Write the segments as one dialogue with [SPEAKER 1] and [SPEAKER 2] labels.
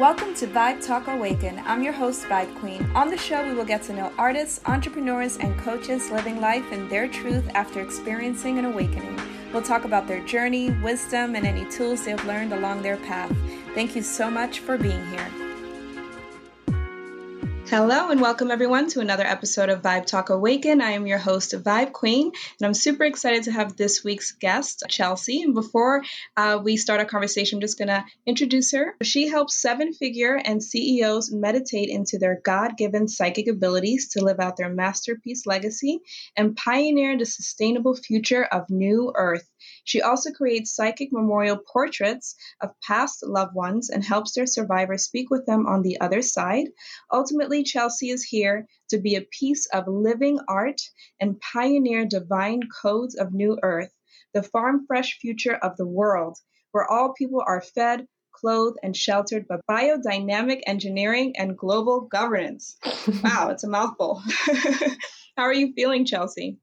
[SPEAKER 1] Welcome to Vibe Talk Awaken. I'm your host, Vibe Queen. On the show, we will get to know artists, entrepreneurs, and coaches living life in their truth after experiencing an awakening. We'll talk about their journey, wisdom, and any tools they've learned along their path. Thank you so much for being here. Hello and welcome everyone to another episode of Vibe Talk Awaken. I am your host, Vibe Queen, and I'm super excited to have this week's guest, Chelsea. And before uh, we start our conversation, I'm just going to introduce her. She helps seven figure and CEOs meditate into their God given psychic abilities to live out their masterpiece legacy and pioneer the sustainable future of New Earth. She also creates psychic memorial portraits of past loved ones and helps their survivors speak with them on the other side. Ultimately, Chelsea is here to be a piece of living art and pioneer divine codes of New Earth, the farm fresh future of the world, where all people are fed, clothed, and sheltered by biodynamic engineering and global governance. wow, it's a mouthful. How are you feeling, Chelsea?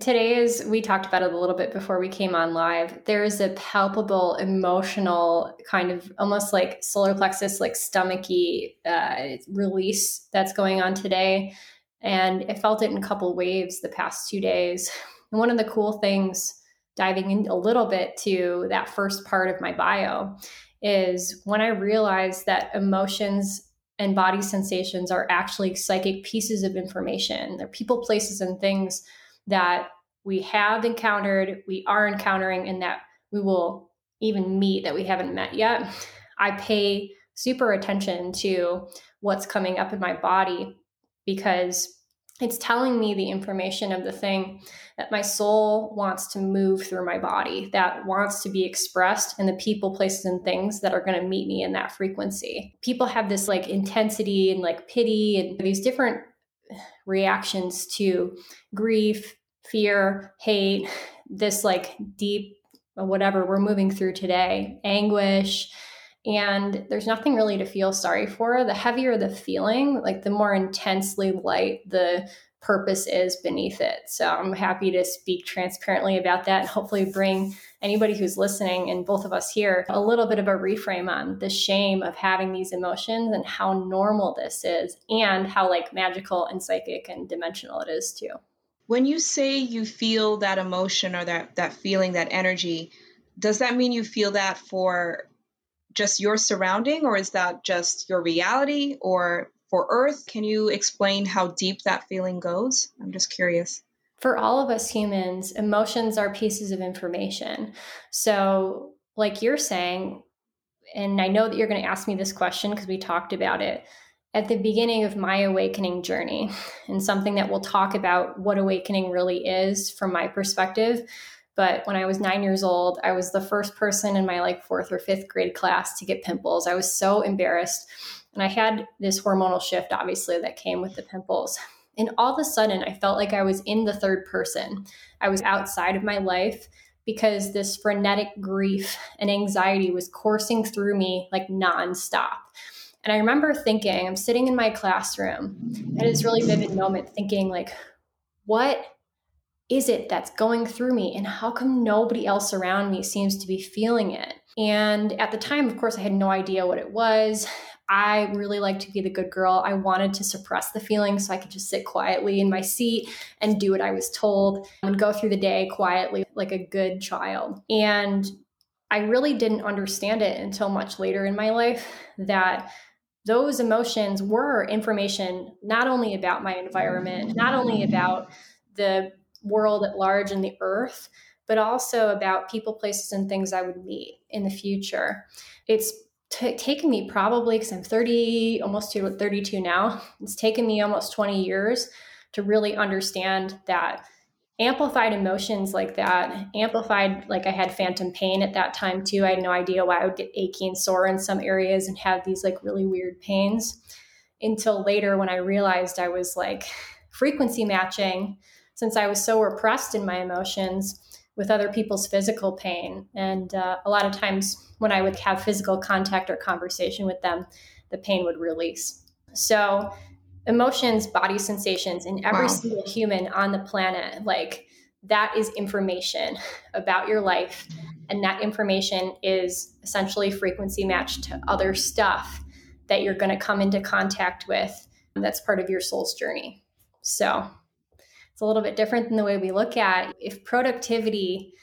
[SPEAKER 2] Today is we talked about it a little bit before we came on live. There is a palpable emotional kind of almost like solar plexus, like stomachy uh, release that's going on today, and I felt it in a couple waves the past two days. And one of the cool things, diving in a little bit to that first part of my bio, is when I realized that emotions and body sensations are actually psychic pieces of information. They're people, places, and things that we have encountered, we are encountering, and that we will even meet that we haven't met yet. I pay super attention to what's coming up in my body because it's telling me the information of the thing that my soul wants to move through my body, that wants to be expressed, and the people, places, and things that are going to meet me in that frequency. People have this like intensity and like pity and these different reactions to grief, fear, hate, this like deep whatever we're moving through today, anguish. And there's nothing really to feel sorry for. The heavier the feeling, like the more intensely light the purpose is beneath it. So I'm happy to speak transparently about that and hopefully bring anybody who's listening and both of us here a little bit of a reframe on the shame of having these emotions and how normal this is and how like magical and psychic and dimensional it is too.
[SPEAKER 1] When you say you feel that emotion or that that feeling, that energy, does that mean you feel that for just your surrounding or is that just your reality or for earth can you explain how deep that feeling goes? I'm just curious.
[SPEAKER 2] For all of us humans emotions are pieces of information. So like you're saying and i know that you're going to ask me this question because we talked about it at the beginning of my awakening journey and something that we'll talk about what awakening really is from my perspective but when i was nine years old i was the first person in my like fourth or fifth grade class to get pimples. I was so embarrassed and i had this hormonal shift obviously that came with the pimples and all of a sudden i felt like i was in the third person i was outside of my life because this frenetic grief and anxiety was coursing through me like nonstop and I remember thinking, I'm sitting in my classroom at this really vivid moment, thinking, like, what is it that's going through me? And how come nobody else around me seems to be feeling it? And at the time, of course, I had no idea what it was. I really like to be the good girl. I wanted to suppress the feeling so I could just sit quietly in my seat and do what I was told and go through the day quietly like a good child. And I really didn't understand it until much later in my life that those emotions were information not only about my environment, not only about the world at large and the earth, but also about people, places, and things I would meet in the future. It's t- taken me probably, because I'm 30, almost to 32 now, it's taken me almost 20 years to really understand that amplified emotions like that amplified like i had phantom pain at that time too i had no idea why i would get achy and sore in some areas and have these like really weird pains until later when i realized i was like frequency matching since i was so repressed in my emotions with other people's physical pain and uh, a lot of times when i would have physical contact or conversation with them the pain would release so emotions, body sensations in every wow. single human on the planet. Like that is information about your life. And that information is essentially frequency matched to other stuff that you're going to come into contact with that's part of your soul's journey. So it's a little bit different than the way we look at if productivity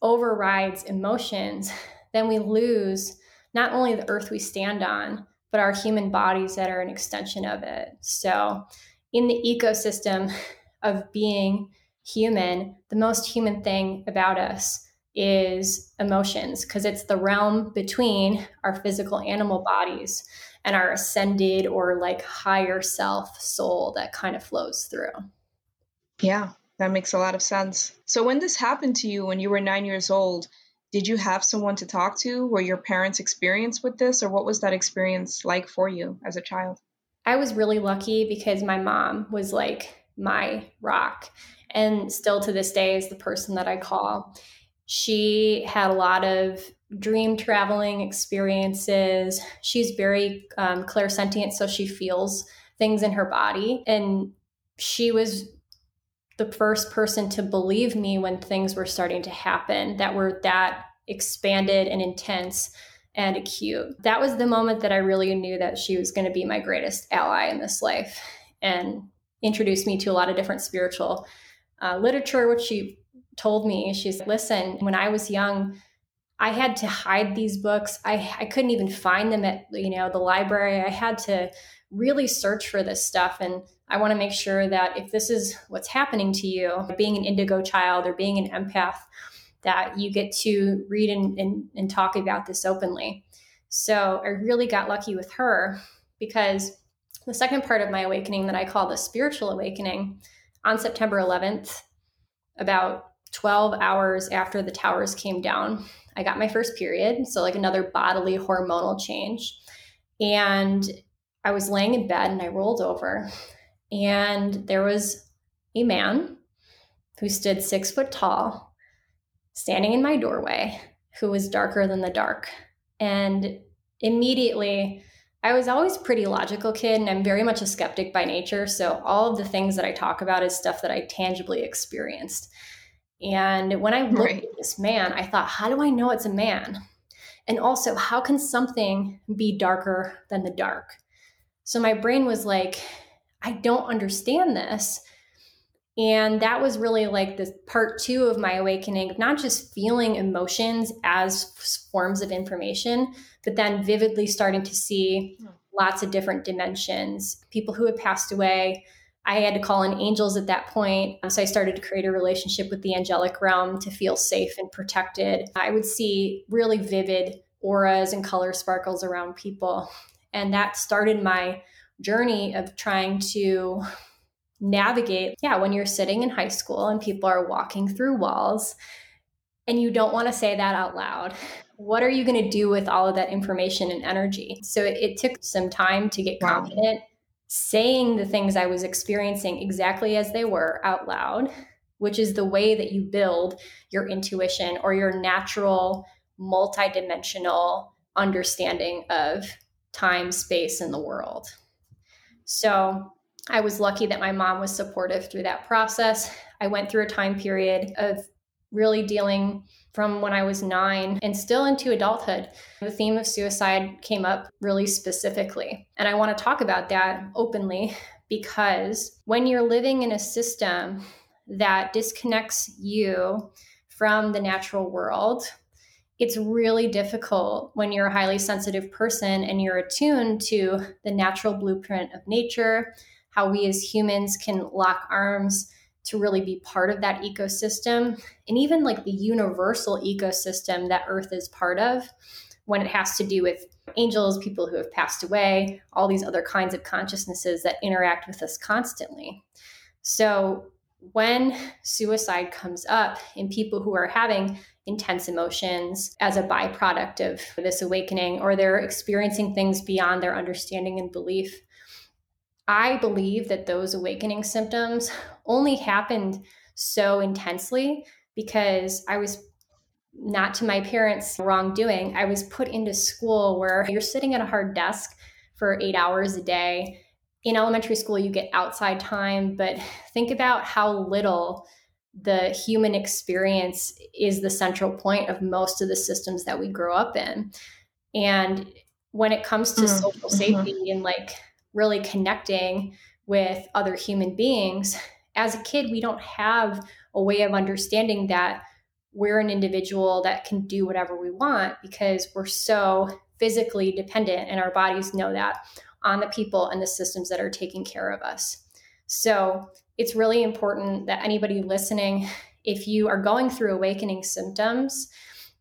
[SPEAKER 2] overrides emotions, then we lose not only the earth we stand on, but our human bodies that are an extension of it. So, in the ecosystem of being human, the most human thing about us is emotions because it's the realm between our physical animal bodies and our ascended or like higher self soul that kind of flows through.
[SPEAKER 1] Yeah, that makes a lot of sense. So, when this happened to you when you were nine years old, did you have someone to talk to? Were your parents experienced with this, or what was that experience like for you as a child?
[SPEAKER 2] I was really lucky because my mom was like my rock, and still to this day is the person that I call. She had a lot of dream traveling experiences. She's very um, clairsentient, so she feels things in her body. And she was the first person to believe me when things were starting to happen that were that expanded and intense and acute. That was the moment that I really knew that she was going to be my greatest ally in this life and introduced me to a lot of different spiritual uh, literature, which she told me. She's listen, when I was young, I had to hide these books. I, I couldn't even find them at you know the library. I had to really search for this stuff. And I want to make sure that if this is what's happening to you, being an indigo child or being an empath, that you get to read and, and, and talk about this openly. So I really got lucky with her because the second part of my awakening that I call the spiritual awakening on September 11th, about 12 hours after the towers came down, I got my first period. So, like another bodily hormonal change. And I was laying in bed and I rolled over, and there was a man who stood six foot tall, standing in my doorway, who was darker than the dark. And immediately, I was always pretty logical kid and I'm very much a skeptic by nature. So all of the things that I talk about is stuff that I tangibly experienced. And when I looked right. at this man, I thought, how do I know it's a man? And also, how can something be darker than the dark? So my brain was like, I don't understand this. And that was really like the part two of my awakening of not just feeling emotions as forms of information, but then vividly starting to see hmm. lots of different dimensions. People who had passed away. I had to call in angels at that point. So I started to create a relationship with the angelic realm to feel safe and protected. I would see really vivid auras and color sparkles around people. And that started my journey of trying to navigate. Yeah, when you're sitting in high school and people are walking through walls and you don't want to say that out loud, what are you going to do with all of that information and energy? So it, it took some time to get wow. confident saying the things I was experiencing exactly as they were out loud, which is the way that you build your intuition or your natural multidimensional understanding of time, space, in the world. So I was lucky that my mom was supportive through that process. I went through a time period of really dealing from when I was nine and still into adulthood. The theme of suicide came up really specifically. And I want to talk about that openly because when you're living in a system that disconnects you from the natural world, it's really difficult when you're a highly sensitive person and you're attuned to the natural blueprint of nature, how we as humans can lock arms to really be part of that ecosystem, and even like the universal ecosystem that Earth is part of when it has to do with angels, people who have passed away, all these other kinds of consciousnesses that interact with us constantly. So, when suicide comes up in people who are having intense emotions as a byproduct of this awakening, or they're experiencing things beyond their understanding and belief. I believe that those awakening symptoms only happened so intensely because I was not to my parents' wrongdoing. I was put into school where you're sitting at a hard desk for eight hours a day. In elementary school, you get outside time, but think about how little the human experience is the central point of most of the systems that we grow up in. And when it comes to mm-hmm. social mm-hmm. safety mm-hmm. and like really connecting with other human beings, as a kid, we don't have a way of understanding that we're an individual that can do whatever we want because we're so physically dependent and our bodies know that on the people and the systems that are taking care of us. So it's really important that anybody listening, if you are going through awakening symptoms,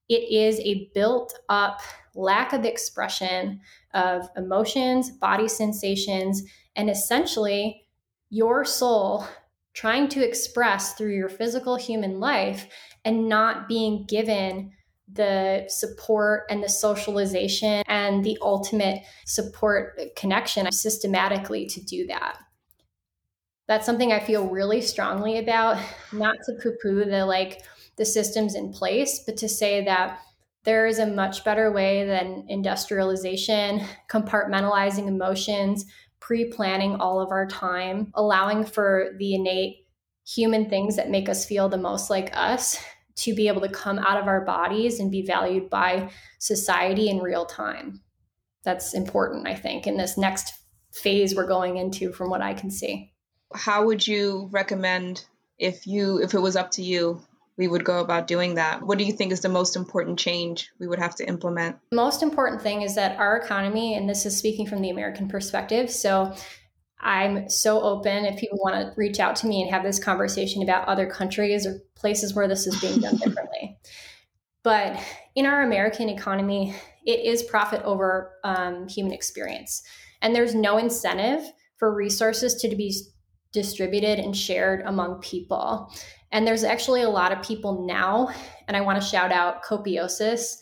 [SPEAKER 2] it is a built up lack of expression of emotions, body sensations, and essentially your soul trying to express through your physical human life and not being given the support and the socialization and the ultimate support connection systematically to do that. That's something I feel really strongly about, not to poo poo the like the systems in place, but to say that there is a much better way than industrialization, compartmentalizing emotions, pre planning all of our time, allowing for the innate human things that make us feel the most like us to be able to come out of our bodies and be valued by society in real time. That's important, I think, in this next phase we're going into from what I can see.
[SPEAKER 1] How would you recommend if you if it was up to you we would go about doing that? What do you think is the most important change we would have to implement?
[SPEAKER 2] The most important thing is that our economy, and this is speaking from the American perspective, so I'm so open if people want to reach out to me and have this conversation about other countries or places where this is being done differently. But in our American economy, it is profit over um, human experience. And there's no incentive for resources to be distributed and shared among people. And there's actually a lot of people now, and I want to shout out Copiosis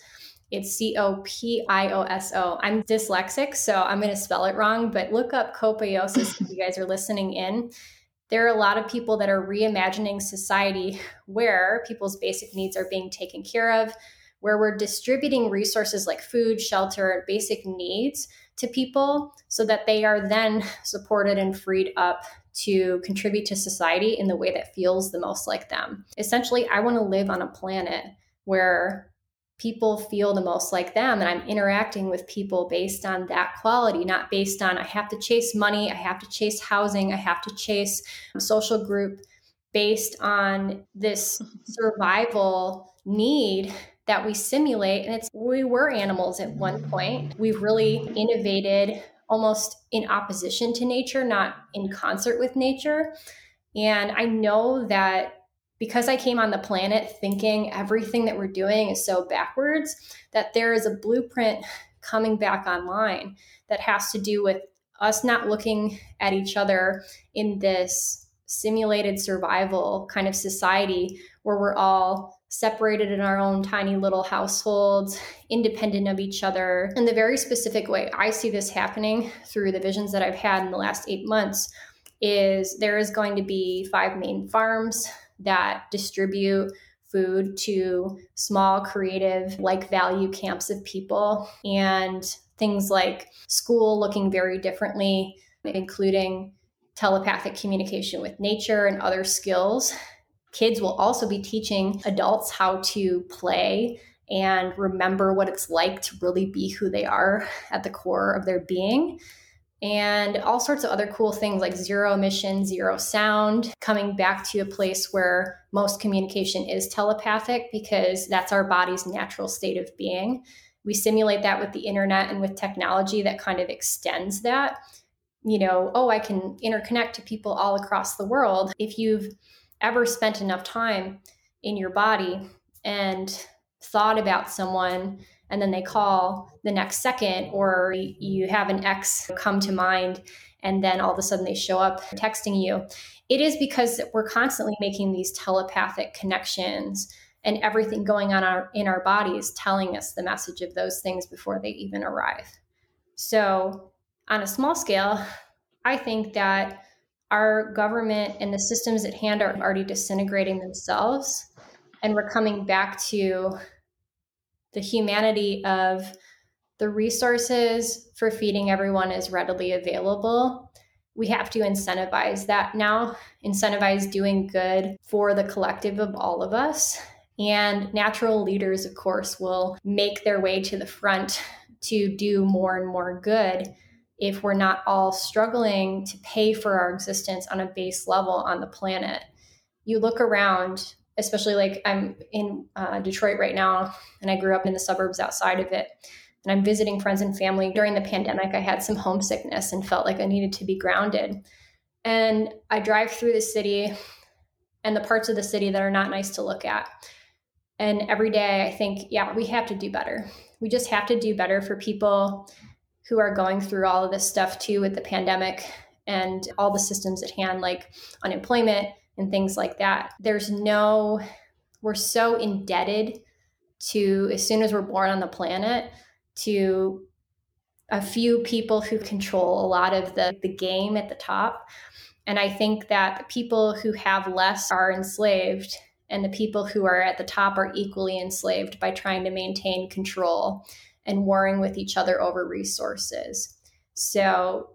[SPEAKER 2] it's C O P I O S O. I'm dyslexic, so I'm going to spell it wrong, but look up copiosis if you guys are listening in. There are a lot of people that are reimagining society where people's basic needs are being taken care of, where we're distributing resources like food, shelter, basic needs to people so that they are then supported and freed up to contribute to society in the way that feels the most like them. Essentially, I want to live on a planet where people feel the most like them and i'm interacting with people based on that quality not based on i have to chase money i have to chase housing i have to chase social group based on this survival need that we simulate and it's we were animals at one point we've really innovated almost in opposition to nature not in concert with nature. And i know that because I came on the planet thinking everything that we're doing is so backwards, that there is a blueprint coming back online that has to do with us not looking at each other in this simulated survival kind of society where we're all separated in our own tiny little households, independent of each other. In the very specific way I see this happening through the visions that I've had in the last eight months is there is going to be five main farms that distribute food to small, creative, like value camps of people, and things like school looking very differently, including telepathic communication with nature and other skills. Kids will also be teaching adults how to play and remember what it's like to really be who they are at the core of their being and all sorts of other cool things like zero emission, zero sound, coming back to a place where most communication is telepathic because that's our body's natural state of being. We simulate that with the internet and with technology that kind of extends that. You know, oh, I can interconnect to people all across the world. If you've ever spent enough time in your body and thought about someone and then they call the next second, or you have an ex come to mind and then all of a sudden they show up texting you. It is because we're constantly making these telepathic connections and everything going on our, in our bodies telling us the message of those things before they even arrive. So, on a small scale, I think that our government and the systems at hand are already disintegrating themselves. And we're coming back to the humanity of the resources for feeding everyone is readily available. We have to incentivize that now, incentivize doing good for the collective of all of us. And natural leaders, of course, will make their way to the front to do more and more good if we're not all struggling to pay for our existence on a base level on the planet. You look around, especially like I'm in uh, Detroit right now, and I grew up in the suburbs outside of it. And I'm visiting friends and family. During the pandemic, I had some homesickness and felt like I needed to be grounded. And I drive through the city and the parts of the city that are not nice to look at. And every day I think, yeah, we have to do better. We just have to do better for people who are going through all of this stuff too with the pandemic and all the systems at hand, like unemployment and things like that. There's no, we're so indebted to, as soon as we're born on the planet, to a few people who control a lot of the, the game at the top. And I think that the people who have less are enslaved, and the people who are at the top are equally enslaved by trying to maintain control and warring with each other over resources. So,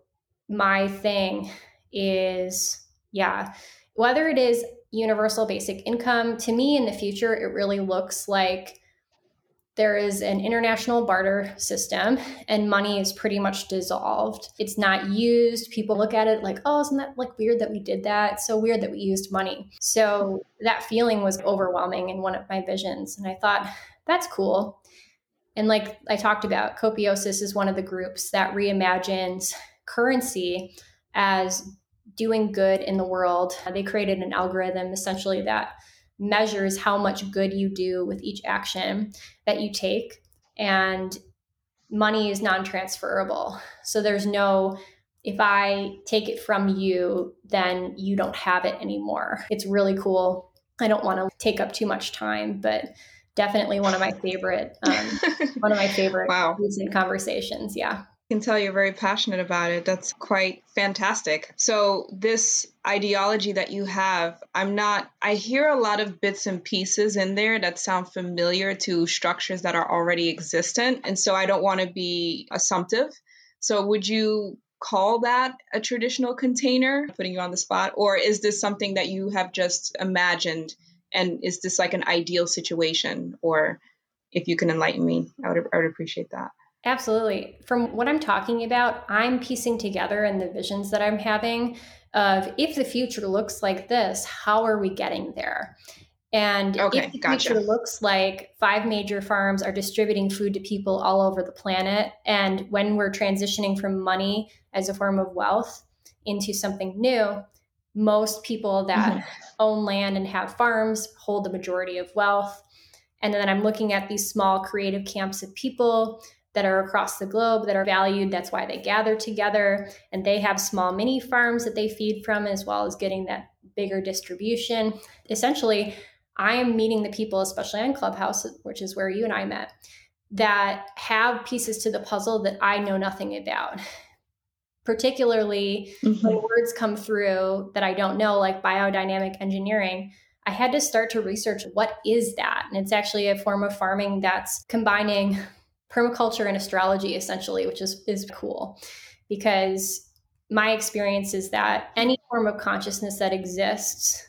[SPEAKER 2] my thing is, yeah, whether it is universal basic income, to me in the future, it really looks like there is an international barter system and money is pretty much dissolved. It's not used. People look at it like, oh, isn't that like weird that we did that? It's so weird that we used money. So that feeling was overwhelming in one of my visions. And I thought, that's cool. And like I talked about, Copiosis is one of the groups that reimagines currency as doing good in the world. They created an algorithm essentially that measures how much good you do with each action that you take. And money is non transferable. So there's no, if I take it from you, then you don't have it anymore. It's really cool. I don't want to take up too much time, but definitely one of my favorite, um, one of my favorite
[SPEAKER 1] wow.
[SPEAKER 2] recent conversations. Yeah I
[SPEAKER 1] can tell you're very passionate about it. That's quite fantastic. So, this ideology that you have, I'm not, I hear a lot of bits and pieces in there that sound familiar to structures that are already existent. And so, I don't want to be assumptive. So, would you call that a traditional container, putting you on the spot? Or is this something that you have just imagined? And is this like an ideal situation? Or if you can enlighten me, I would, I would appreciate that.
[SPEAKER 2] Absolutely. From what I'm talking about, I'm piecing together and the visions that I'm having of if the future looks like this, how are we getting there? And okay, if the gotcha. future looks like five major farms are distributing food to people all over the planet, and when we're transitioning from money as a form of wealth into something new, most people that mm-hmm. own land and have farms hold the majority of wealth. And then I'm looking at these small creative camps of people that are across the globe that are valued. That's why they gather together. And they have small mini farms that they feed from, as well as getting that bigger distribution. Essentially, I am meeting the people, especially on Clubhouse, which is where you and I met, that have pieces to the puzzle that I know nothing about. Particularly mm-hmm. when words come through that I don't know, like biodynamic engineering. I had to start to research what is that? And it's actually a form of farming that's combining permaculture and astrology essentially, which is is cool because my experience is that any form of consciousness that exists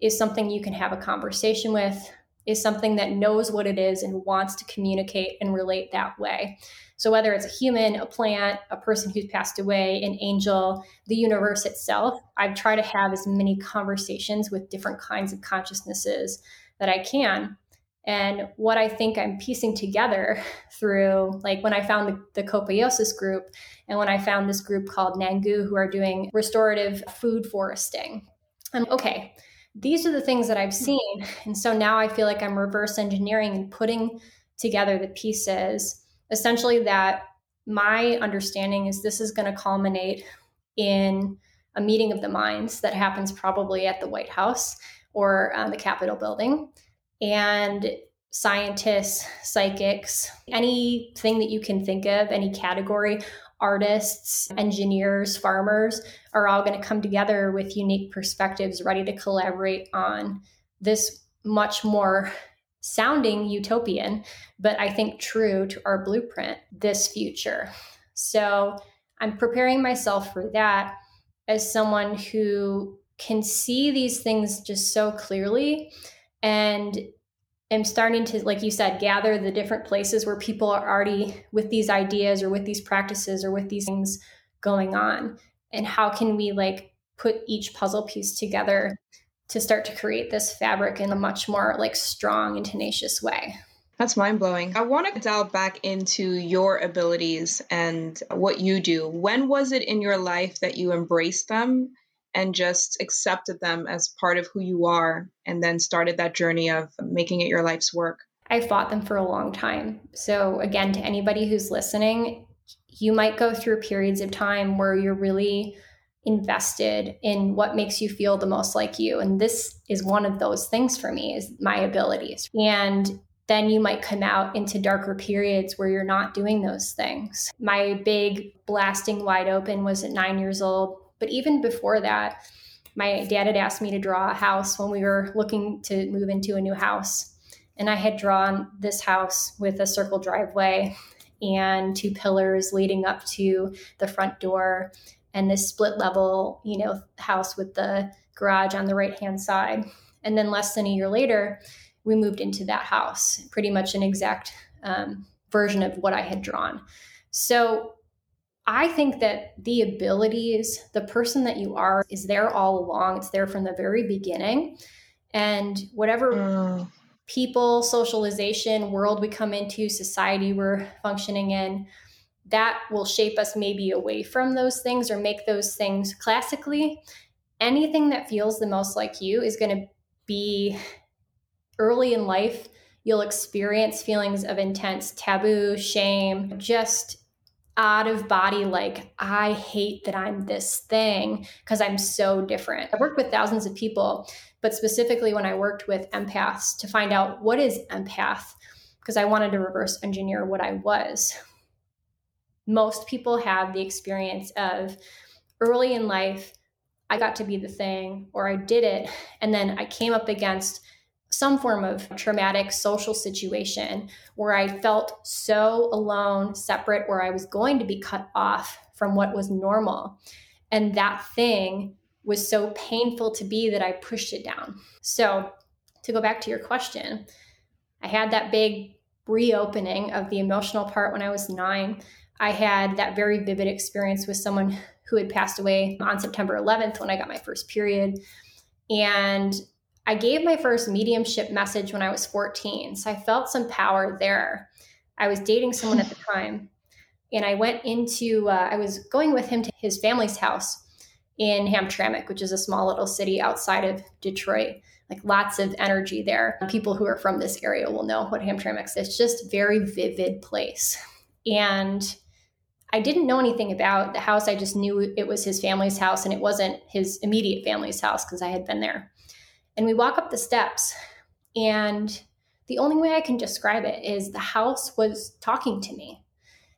[SPEAKER 2] is something you can have a conversation with, is something that knows what it is and wants to communicate and relate that way. So, whether it's a human, a plant, a person who's passed away, an angel, the universe itself, I've tried to have as many conversations with different kinds of consciousnesses that I can. And what I think I'm piecing together through, like when I found the, the group and when I found this group called Nangu, who are doing restorative food foresting. Okay, these are the things that I've seen. And so now I feel like I'm reverse engineering and putting together the pieces. Essentially, that my understanding is this is going to culminate in a meeting of the minds that happens probably at the White House or uh, the Capitol building. And scientists, psychics, anything that you can think of, any category, artists, engineers, farmers are all going to come together with unique perspectives, ready to collaborate on this much more sounding utopian, but I think true to our blueprint, this future. So I'm preparing myself for that as someone who can see these things just so clearly and am starting to, like you said, gather the different places where people are already with these ideas or with these practices or with these things going on. And how can we like put each puzzle piece together to start to create this fabric in a much more like strong and tenacious way?
[SPEAKER 1] That's mind blowing. I want to dial back into your abilities and what you do. When was it in your life that you embraced them and just accepted them as part of who you are and then started that journey of making it your life's work?
[SPEAKER 2] I fought them for a long time. So, again, to anybody who's listening, you might go through periods of time where you're really invested in what makes you feel the most like you and this is one of those things for me is my abilities and then you might come out into darker periods where you're not doing those things. My big blasting wide open was at nine years old. But even before that, my dad had asked me to draw a house when we were looking to move into a new house. And I had drawn this house with a circle driveway and two pillars leading up to the front door and this split level, you know, house with the garage on the right hand side. And then less than a year later, we moved into that house, pretty much an exact um, version of what I had drawn. So I think that the abilities, the person that you are, is there all along. It's there from the very beginning. And whatever mm. people, socialization, world we come into, society we're functioning in, that will shape us maybe away from those things or make those things classically. Anything that feels the most like you is going to be early in life, you'll experience feelings of intense taboo, shame, just out of body, like, I hate that I'm this thing because I'm so different. I worked with thousands of people, but specifically when I worked with empaths to find out what is empath, because I wanted to reverse engineer what I was. Most people have the experience of early in life, I got to be the thing or I did it. And then I came up against some form of traumatic social situation where I felt so alone, separate, where I was going to be cut off from what was normal. And that thing was so painful to be that I pushed it down. So, to go back to your question, I had that big reopening of the emotional part when I was nine. I had that very vivid experience with someone who had passed away on September 11th when I got my first period. And I gave my first mediumship message when I was 14. So I felt some power there. I was dating someone at the time. And I went into, uh, I was going with him to his family's house in Hamtramck, which is a small little city outside of Detroit. Like lots of energy there. People who are from this area will know what Hamtramck is. It's just very vivid place. And I didn't know anything about the house. I just knew it was his family's house and it wasn't his immediate family's house because I had been there. And we walk up the steps, and the only way I can describe it is the house was talking to me.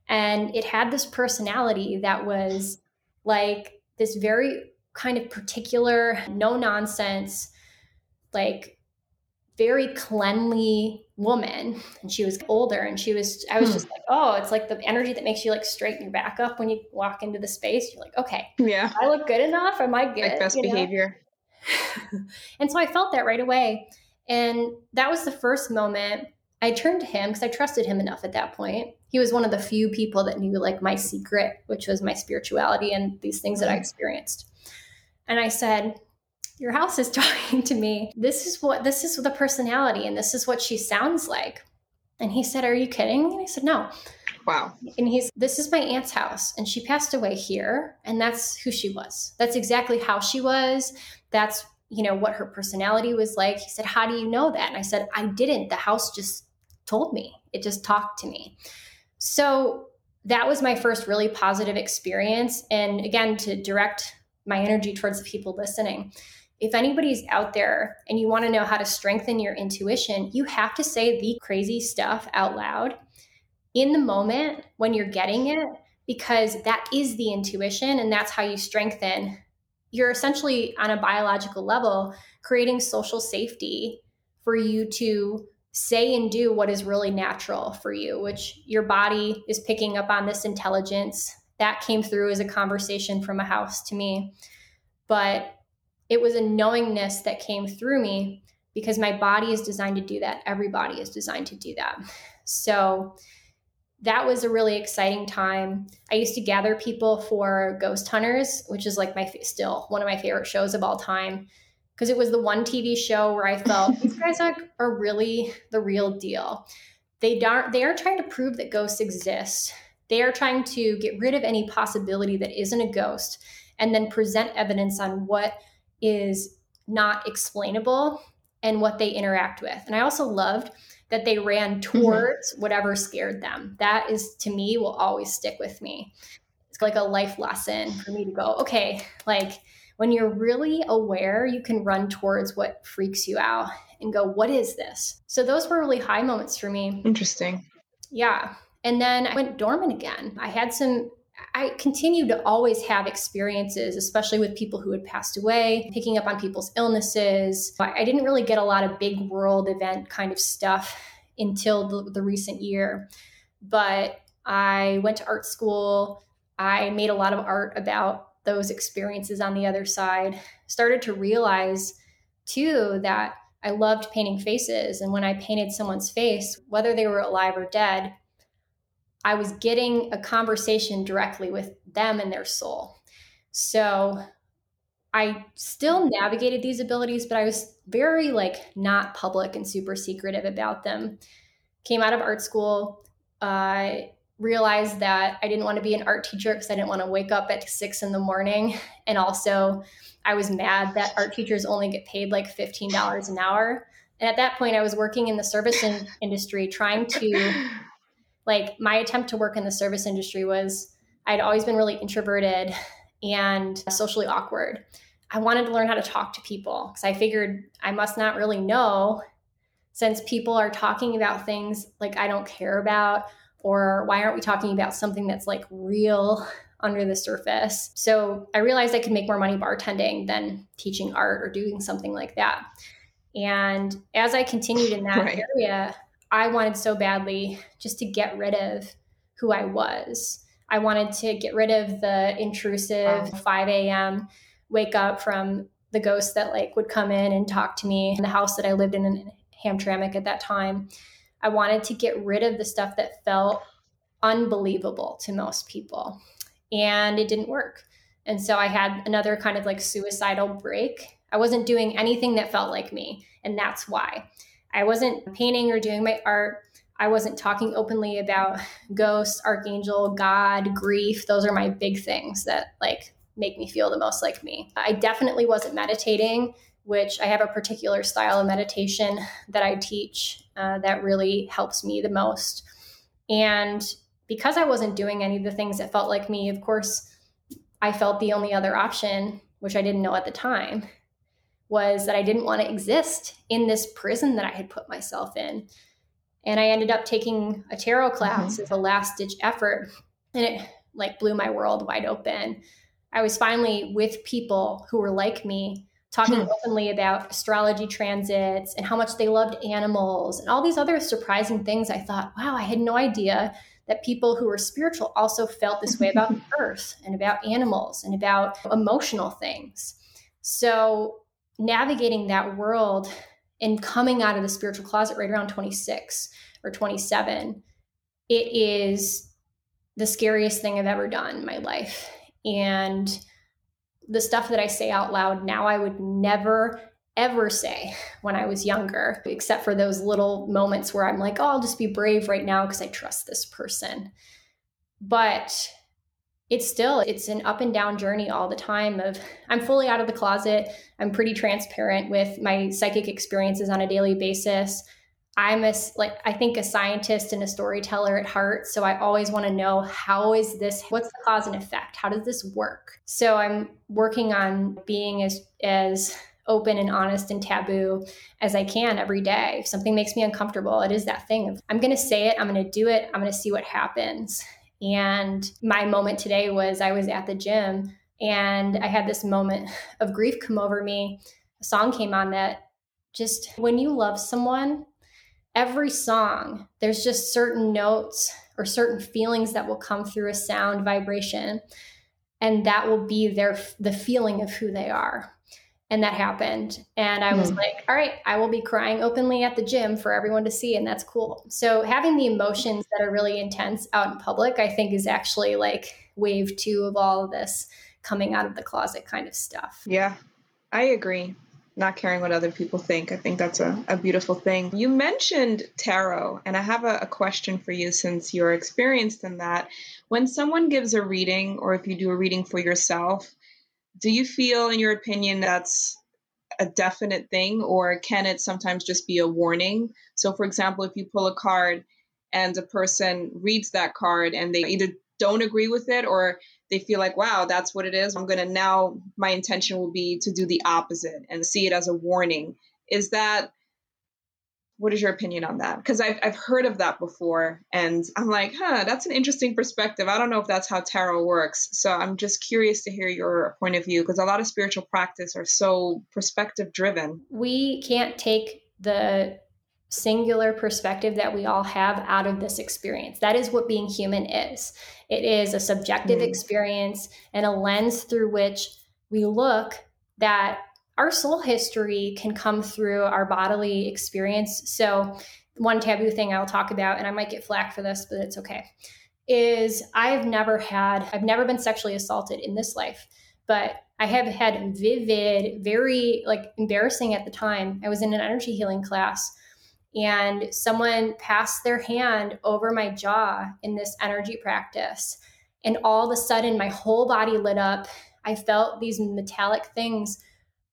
[SPEAKER 2] And it had this personality that was like this very kind of particular, no nonsense, like very cleanly woman and she was older and she was i was hmm. just like oh it's like the energy that makes you like straighten your back up when you walk into the space you're like okay
[SPEAKER 1] yeah
[SPEAKER 2] i look good enough am i good
[SPEAKER 1] like best you behavior
[SPEAKER 2] and so I felt that right away. And that was the first moment I turned to him because I trusted him enough at that point. He was one of the few people that knew like my secret, which was my spirituality and these things that I mm-hmm. experienced. And I said, Your house is talking to me. This is what this is the personality, and this is what she sounds like. And he said, Are you kidding? And I said, No.
[SPEAKER 1] Wow.
[SPEAKER 2] And he's, This is my aunt's house, and she passed away here. And that's who she was. That's exactly how she was that's you know what her personality was like he said how do you know that and i said i didn't the house just told me it just talked to me so that was my first really positive experience and again to direct my energy towards the people listening if anybody's out there and you want to know how to strengthen your intuition you have to say the crazy stuff out loud in the moment when you're getting it because that is the intuition and that's how you strengthen you're essentially on a biological level creating social safety for you to say and do what is really natural for you, which your body is picking up on this intelligence. That came through as a conversation from a house to me. But it was a knowingness that came through me because my body is designed to do that. Every body is designed to do that. So that was a really exciting time. I used to gather people for Ghost Hunters, which is like my still one of my favorite shows of all time because it was the one TV show where I felt these guys are, are really the real deal. They aren't they aren't trying to prove that ghosts exist. They are trying to get rid of any possibility that isn't a ghost and then present evidence on what is not explainable and what they interact with. And I also loved that they ran mm-hmm. towards mm-hmm. whatever scared them. That is to me will always stick with me. It's like a life lesson for me to go, okay, like when you're really aware, you can run towards what freaks you out and go, what is this? So those were really high moments for me.
[SPEAKER 1] Interesting.
[SPEAKER 2] Yeah. And then I went dormant again. I had some I continued to always have experiences, especially with people who had passed away, picking up on people's illnesses. I didn't really get a lot of big world event kind of stuff until the, the recent year. But I went to art school. I made a lot of art about those experiences on the other side. Started to realize too that I loved painting faces. And when I painted someone's face, whether they were alive or dead, I was getting a conversation directly with them and their soul. So I still navigated these abilities, but I was very like not public and super secretive about them. Came out of art school, uh, realized that I didn't want to be an art teacher because I didn't want to wake up at six in the morning. And also, I was mad that art teachers only get paid like $15 an hour. And at that point, I was working in the service in- industry trying to like my attempt to work in the service industry was I'd always been really introverted and socially awkward. I wanted to learn how to talk to people because I figured I must not really know since people are talking about things like I don't care about or why aren't we talking about something that's like real under the surface? So I realized I could make more money bartending than teaching art or doing something like that. And as I continued in that right. area, I wanted so badly just to get rid of who I was. I wanted to get rid of the intrusive 5 a.m. wake up from the ghost that like would come in and talk to me in the house that I lived in in Hamtramck at that time. I wanted to get rid of the stuff that felt unbelievable to most people. And it didn't work. And so I had another kind of like suicidal break. I wasn't doing anything that felt like me. And that's why. I wasn't painting or doing my art. I wasn't talking openly about ghosts, archangel, God, grief. Those are my big things that like make me feel the most like me. I definitely wasn't meditating, which I have a particular style of meditation that I teach uh, that really helps me the most. And because I wasn't doing any of the things that felt like me, of course, I felt the only other option, which I didn't know at the time, was that I didn't want to exist in this prison that I had put myself in. And I ended up taking a tarot class mm-hmm. as a last ditch effort. And it like blew my world wide open. I was finally with people who were like me, talking hmm. openly about astrology transits and how much they loved animals and all these other surprising things. I thought, wow, I had no idea that people who were spiritual also felt this way about the earth and about animals and about emotional things. So navigating that world and coming out of the spiritual closet right around 26 or 27, it is the scariest thing I've ever done in my life. And the stuff that I say out loud now, I would never, ever say when I was younger, except for those little moments where I'm like, oh, I'll just be brave right now because I trust this person. But it's still it's an up and down journey all the time of i'm fully out of the closet. I'm pretty transparent with my psychic experiences on a daily basis. I'm a like i think a scientist and a storyteller at heart. So i always want to know how is this what's the cause and effect? How does this work? So i'm working on being as as open and honest and taboo as i can every day. If something makes me uncomfortable it is that thing of i'm going to say it i'm going to do it i'm going to see what happens and my moment today was I was at the gym and I had this moment of grief come over me. A song came on that just when you love someone, every song, there's just certain notes or certain feelings that will come through a sound vibration and that will be their the feeling of who they are. And that happened. And I was mm. like, all right, I will be crying openly at the gym for everyone to see. And that's cool. So having the emotions that are really intense out in public, I think is actually like wave two of all of this coming out of the closet kind of stuff.
[SPEAKER 1] Yeah, I agree. Not caring what other people think. I think that's a, a beautiful thing. You mentioned tarot, and I have a, a question for you since you're experienced in that. When someone gives a reading, or if you do a reading for yourself, do you feel, in your opinion, that's a definite thing, or can it sometimes just be a warning? So, for example, if you pull a card and a person reads that card and they either don't agree with it or they feel like, wow, that's what it is, I'm going to now, my intention will be to do the opposite and see it as a warning. Is that what is your opinion on that? Because I've, I've heard of that before and I'm like, huh, that's an interesting perspective. I don't know if that's how tarot works. So I'm just curious to hear your point of view because a lot of spiritual practice are so perspective driven.
[SPEAKER 2] We can't take the singular perspective that we all have out of this experience. That is what being human is. It is a subjective mm. experience and a lens through which we look that our soul history can come through our bodily experience. So, one taboo thing I'll talk about, and I might get flack for this, but it's okay, is I've never had, I've never been sexually assaulted in this life, but I have had vivid, very like embarrassing at the time. I was in an energy healing class and someone passed their hand over my jaw in this energy practice. And all of a sudden, my whole body lit up. I felt these metallic things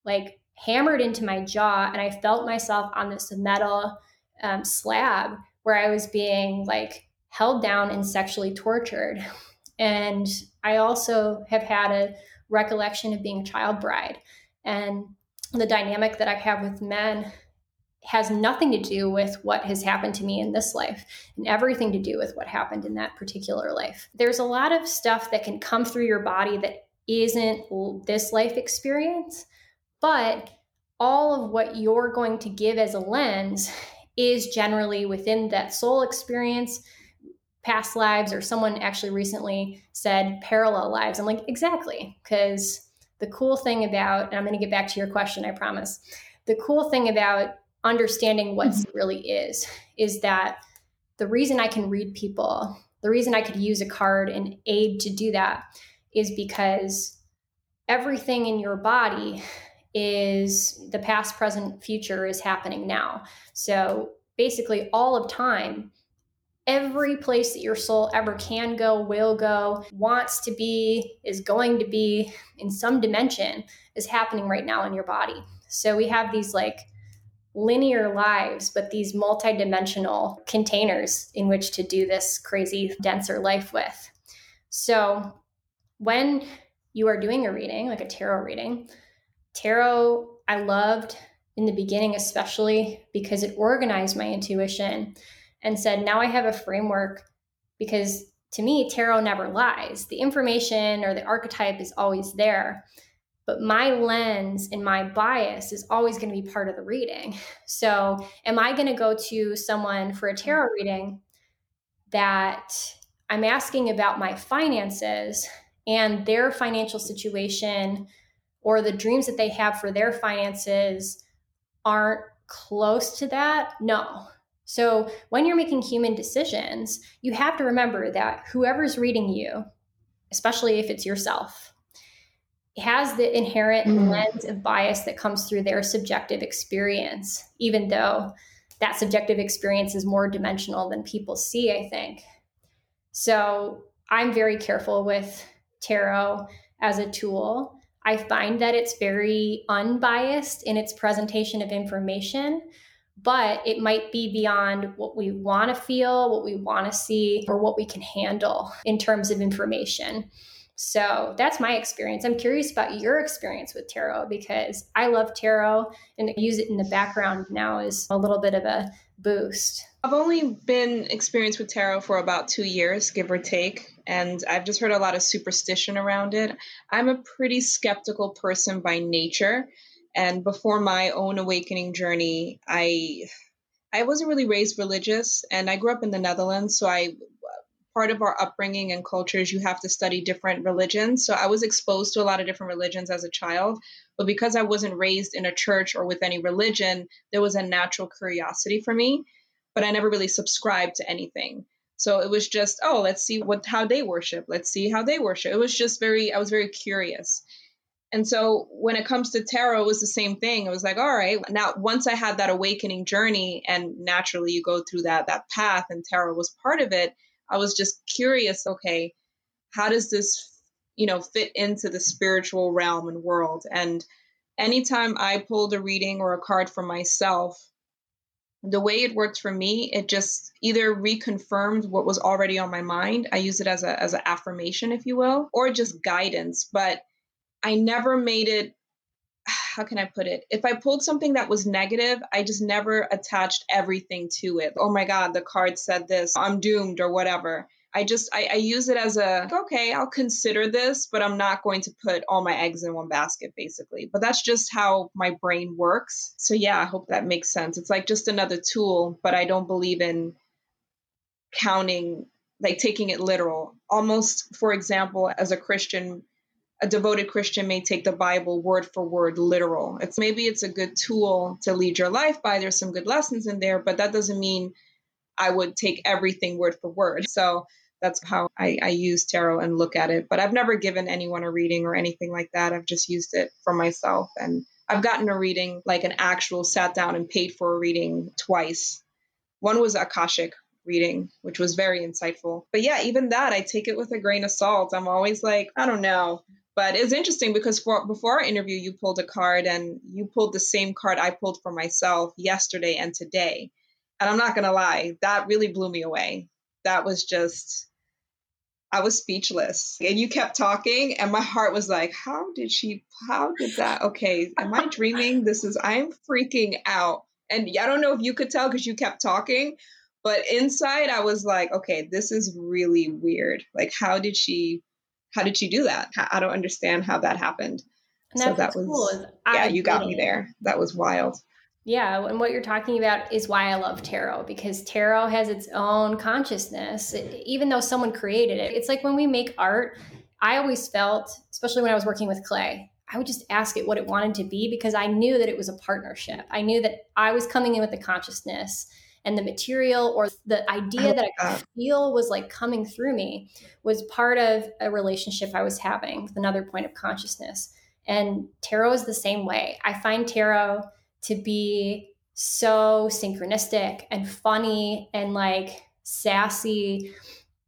[SPEAKER 2] like hammered into my jaw and i felt myself on this metal um, slab where i was being like held down and sexually tortured and i also have had a recollection of being a child bride and the dynamic that i have with men has nothing to do with what has happened to me in this life and everything to do with what happened in that particular life. There's a lot of stuff that can come through your body that isn't this life experience but all of what you're going to give as a lens is generally within that soul experience, past lives, or someone actually recently said parallel lives. I'm like, exactly. Because the cool thing about, and I'm going to get back to your question, I promise. The cool thing about understanding what mm-hmm. really is, is that the reason I can read people, the reason I could use a card and aid to do that is because everything in your body is the past, present, future is happening now. So basically, all of time, every place that your soul ever can go, will go, wants to be, is going to be in some dimension is happening right now in your body. So we have these like linear lives, but these multidimensional containers in which to do this crazy, denser life with. So when you are doing a reading, like a tarot reading, Tarot, I loved in the beginning, especially because it organized my intuition and said, now I have a framework because to me, tarot never lies. The information or the archetype is always there, but my lens and my bias is always going to be part of the reading. So, am I going to go to someone for a tarot reading that I'm asking about my finances and their financial situation or the dreams that they have for their finances aren't close to that, no. So when you're making human decisions, you have to remember that whoever's reading you, especially if it's yourself, has the inherent mm. lens of bias that comes through their subjective experience, even though that subjective experience is more dimensional than people see, I think. So I'm very careful with tarot as a tool I find that it's very unbiased in its presentation of information, but it might be beyond what we want to feel, what we want to see, or what we can handle in terms of information. So that's my experience. I'm curious about your experience with tarot because I love tarot and use it in the background now is a little bit of a boost.
[SPEAKER 1] I've only been experienced with tarot for about two years, give or take, and I've just heard a lot of superstition around it. I'm a pretty skeptical person by nature, and before my own awakening journey, I I wasn't really raised religious, and I grew up in the Netherlands, so I part of our upbringing and cultures, you have to study different religions. So I was exposed to a lot of different religions as a child. But because I wasn't raised in a church or with any religion, there was a natural curiosity for me. But I never really subscribed to anything. So it was just, oh, let's see what how they worship. Let's see how they worship. It was just very, I was very curious. And so when it comes to tarot, it was the same thing. It was like, all right, now once I had that awakening journey, and naturally you go through that that path, and tarot was part of it. I was just curious. Okay, how does this, you know, fit into the spiritual realm and world? And anytime I pulled a reading or a card for myself, the way it worked for me, it just either reconfirmed what was already on my mind. I use it as a as an affirmation, if you will, or just guidance. But I never made it how can I put it? If I pulled something that was negative, I just never attached everything to it. Oh my God, the card said this, I'm doomed or whatever. I just I, I, use it as a okay, I'll consider this, but I'm not going to put all my eggs in one basket, basically. But that's just how my brain works. So yeah, I hope that makes sense. It's like just another tool, but I don't believe in counting, like taking it literal. Almost, for example, as a Christian, a devoted Christian may take the Bible word for word literal. It's maybe it's a good tool to lead your life by. There's some good lessons in there, but that doesn't mean I would take everything word for word. So that's how I, I use tarot and look at it. But I've never given anyone a reading or anything like that. I've just used it for myself. And I've gotten a reading, like an actual sat down and paid for a reading twice. One was Akashic reading, which was very insightful. But yeah, even that, I take it with a grain of salt. I'm always like, I don't know. But it's interesting because for, before our interview, you pulled a card and you pulled the same card I pulled for myself yesterday and today. And I'm not going to lie, that really blew me away. That was just, I was speechless. And you kept talking, and my heart was like, how did she, how did that? Okay, am I dreaming? This is, I'm freaking out. And I don't know if you could tell because you kept talking, but inside I was like, okay, this is really weird. Like, how did she how did she do that? I don't understand how that happened.
[SPEAKER 2] And so that was cool.
[SPEAKER 1] yeah, you got me there. That was wild.
[SPEAKER 2] Yeah, and what you're talking about is why I love tarot because tarot has its own consciousness. It, even though someone created it, it's like when we make art. I always felt, especially when I was working with clay, I would just ask it what it wanted to be because I knew that it was a partnership. I knew that I was coming in with the consciousness and the material or the idea oh, that I could feel was like coming through me was part of a relationship I was having with another point of consciousness. And tarot is the same way. I find tarot to be so synchronistic and funny and like sassy.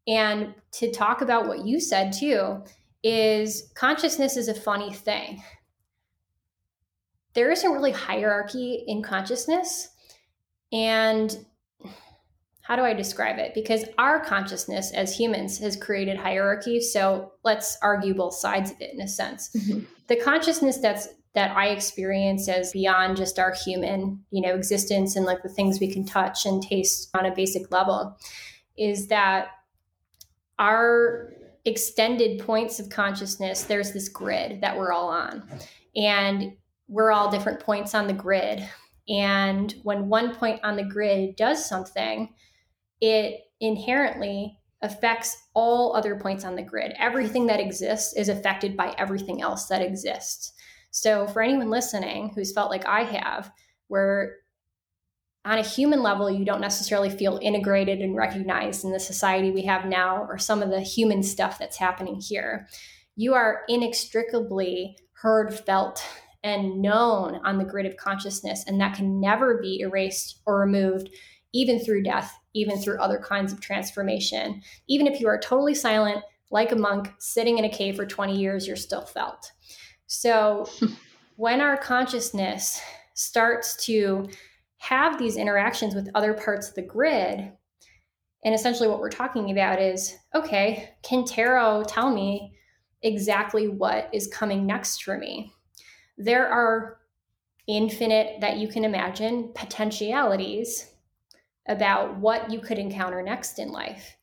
[SPEAKER 2] And to talk about what you said too is consciousness is a funny thing. There isn't really hierarchy in consciousness and how do I describe it? Because our consciousness as humans has created hierarchy. So let's argue both sides of it in a sense. Mm-hmm. The consciousness that's that I experience as beyond just our human, you know, existence and like the things we can touch and taste on a basic level is that our extended points of consciousness, there's this grid that we're all on. And we're all different points on the grid. And when one point on the grid does something, it inherently affects all other points on the grid. Everything that exists is affected by everything else that exists. So, for anyone listening who's felt like I have, where on a human level, you don't necessarily feel integrated and recognized in the society we have now or some of the human stuff that's happening here, you are inextricably heard, felt, and known on the grid of consciousness. And that can never be erased or removed, even through death, even through other kinds of transformation. Even if you are totally silent, like a monk sitting in a cave for 20 years, you're still felt. So when our consciousness starts to have these interactions with other parts of the grid, and essentially what we're talking about is okay, can tarot tell me exactly what is coming next for me? there are infinite that you can imagine potentialities about what you could encounter next in life.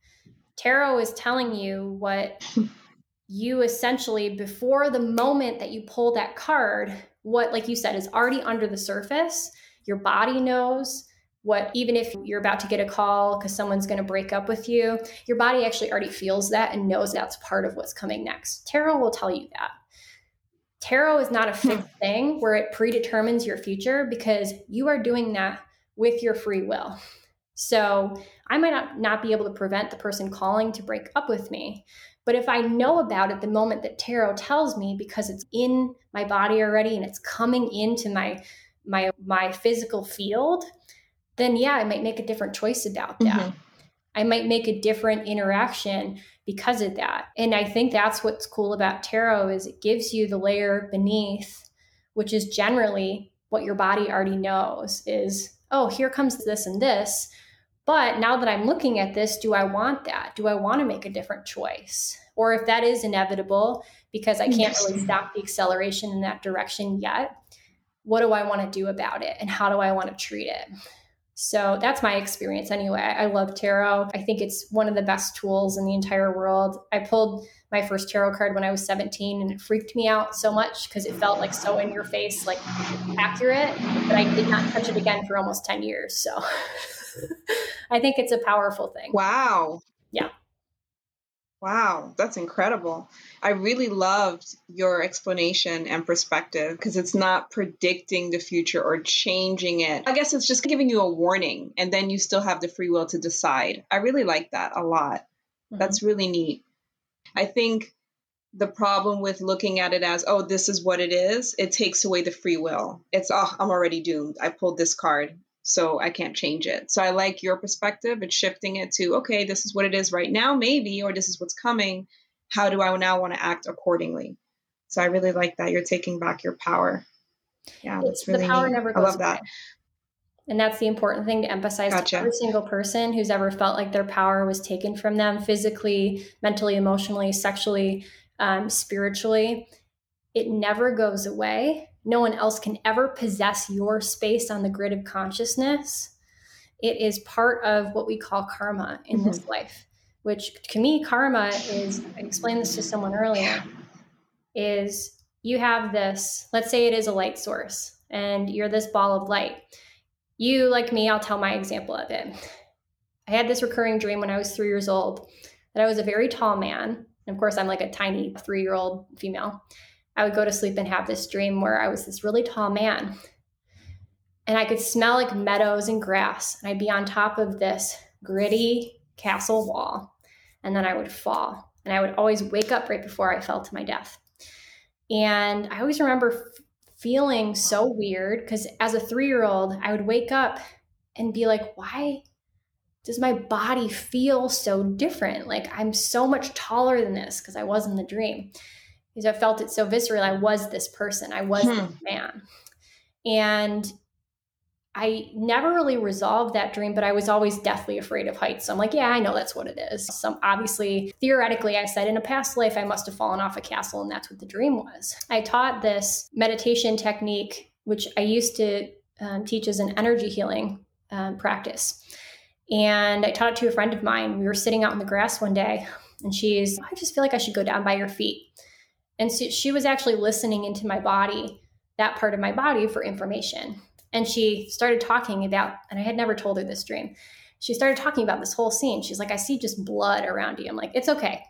[SPEAKER 2] Tarot is telling you what you essentially, before the moment that you pull that card, what, like you said, is already under the surface. Your body knows, what even if you're about to get a call because someone's going to break up with you your body actually already feels that and knows that's part of what's coming next tarot will tell you that tarot is not a hmm. fixed thing where it predetermines your future because you are doing that with your free will so i might not, not be able to prevent the person calling to break up with me but if i know about it the moment that tarot tells me because it's in my body already and it's coming into my my my physical field then yeah, I might make a different choice about that. Mm-hmm. I might make a different interaction because of that. And I think that's what's cool about tarot is it gives you the layer beneath, which is generally what your body already knows is, oh, here comes this and this. But now that I'm looking at this, do I want that? Do I want to make a different choice? Or if that is inevitable because I mm. can't really stop the acceleration in that direction yet, what do I want to do about it? And how do I want to treat it? So that's my experience anyway. I love tarot. I think it's one of the best tools in the entire world. I pulled my first tarot card when I was 17 and it freaked me out so much because it felt like so in your face, like accurate, but I did not touch it again for almost 10 years. So I think it's a powerful thing.
[SPEAKER 1] Wow.
[SPEAKER 2] Yeah.
[SPEAKER 1] Wow, that's incredible. I really loved your explanation and perspective because it's not predicting the future or changing it. I guess it's just giving you a warning and then you still have the free will to decide. I really like that a lot. Mm-hmm. That's really neat. I think the problem with looking at it as, oh, this is what it is, it takes away the free will. It's, oh, I'm already doomed. I pulled this card so I can't change it. So I like your perspective and shifting it to, okay, this is what it is right now, maybe, or this is what's coming. How do I now want to act accordingly? So I really like that you're taking back your power. Yeah, that's really the power neat. never goes I love that.
[SPEAKER 2] And that's the important thing to emphasize gotcha. to every single person who's ever felt like their power was taken from them physically, mentally, emotionally, sexually, um, spiritually. It never goes away no one else can ever possess your space on the grid of consciousness. It is part of what we call karma in mm-hmm. this life, which to me, karma is, I explained this to someone earlier, is you have this, let's say it is a light source, and you're this ball of light. You, like me, I'll tell my example of it. I had this recurring dream when I was three years old that I was a very tall man. And of course, I'm like a tiny three year old female. I would go to sleep and have this dream where I was this really tall man. And I could smell like meadows and grass. And I'd be on top of this gritty castle wall. And then I would fall. And I would always wake up right before I fell to my death. And I always remember f- feeling so weird because as a three year old, I would wake up and be like, why does my body feel so different? Like I'm so much taller than this because I was in the dream because I felt it so viscerally. I was this person, I was hmm. this man. And I never really resolved that dream, but I was always deathly afraid of heights. So I'm like, yeah, I know that's what it is. Some obviously, theoretically, I said in a past life, I must have fallen off a castle, and that's what the dream was. I taught this meditation technique, which I used to um, teach as an energy healing um, practice. And I taught it to a friend of mine. We were sitting out in the grass one day, and she's, I just feel like I should go down by your feet. And so she was actually listening into my body, that part of my body for information. And she started talking about, and I had never told her this dream. She started talking about this whole scene. She's like, I see just blood around you. I'm like, it's okay.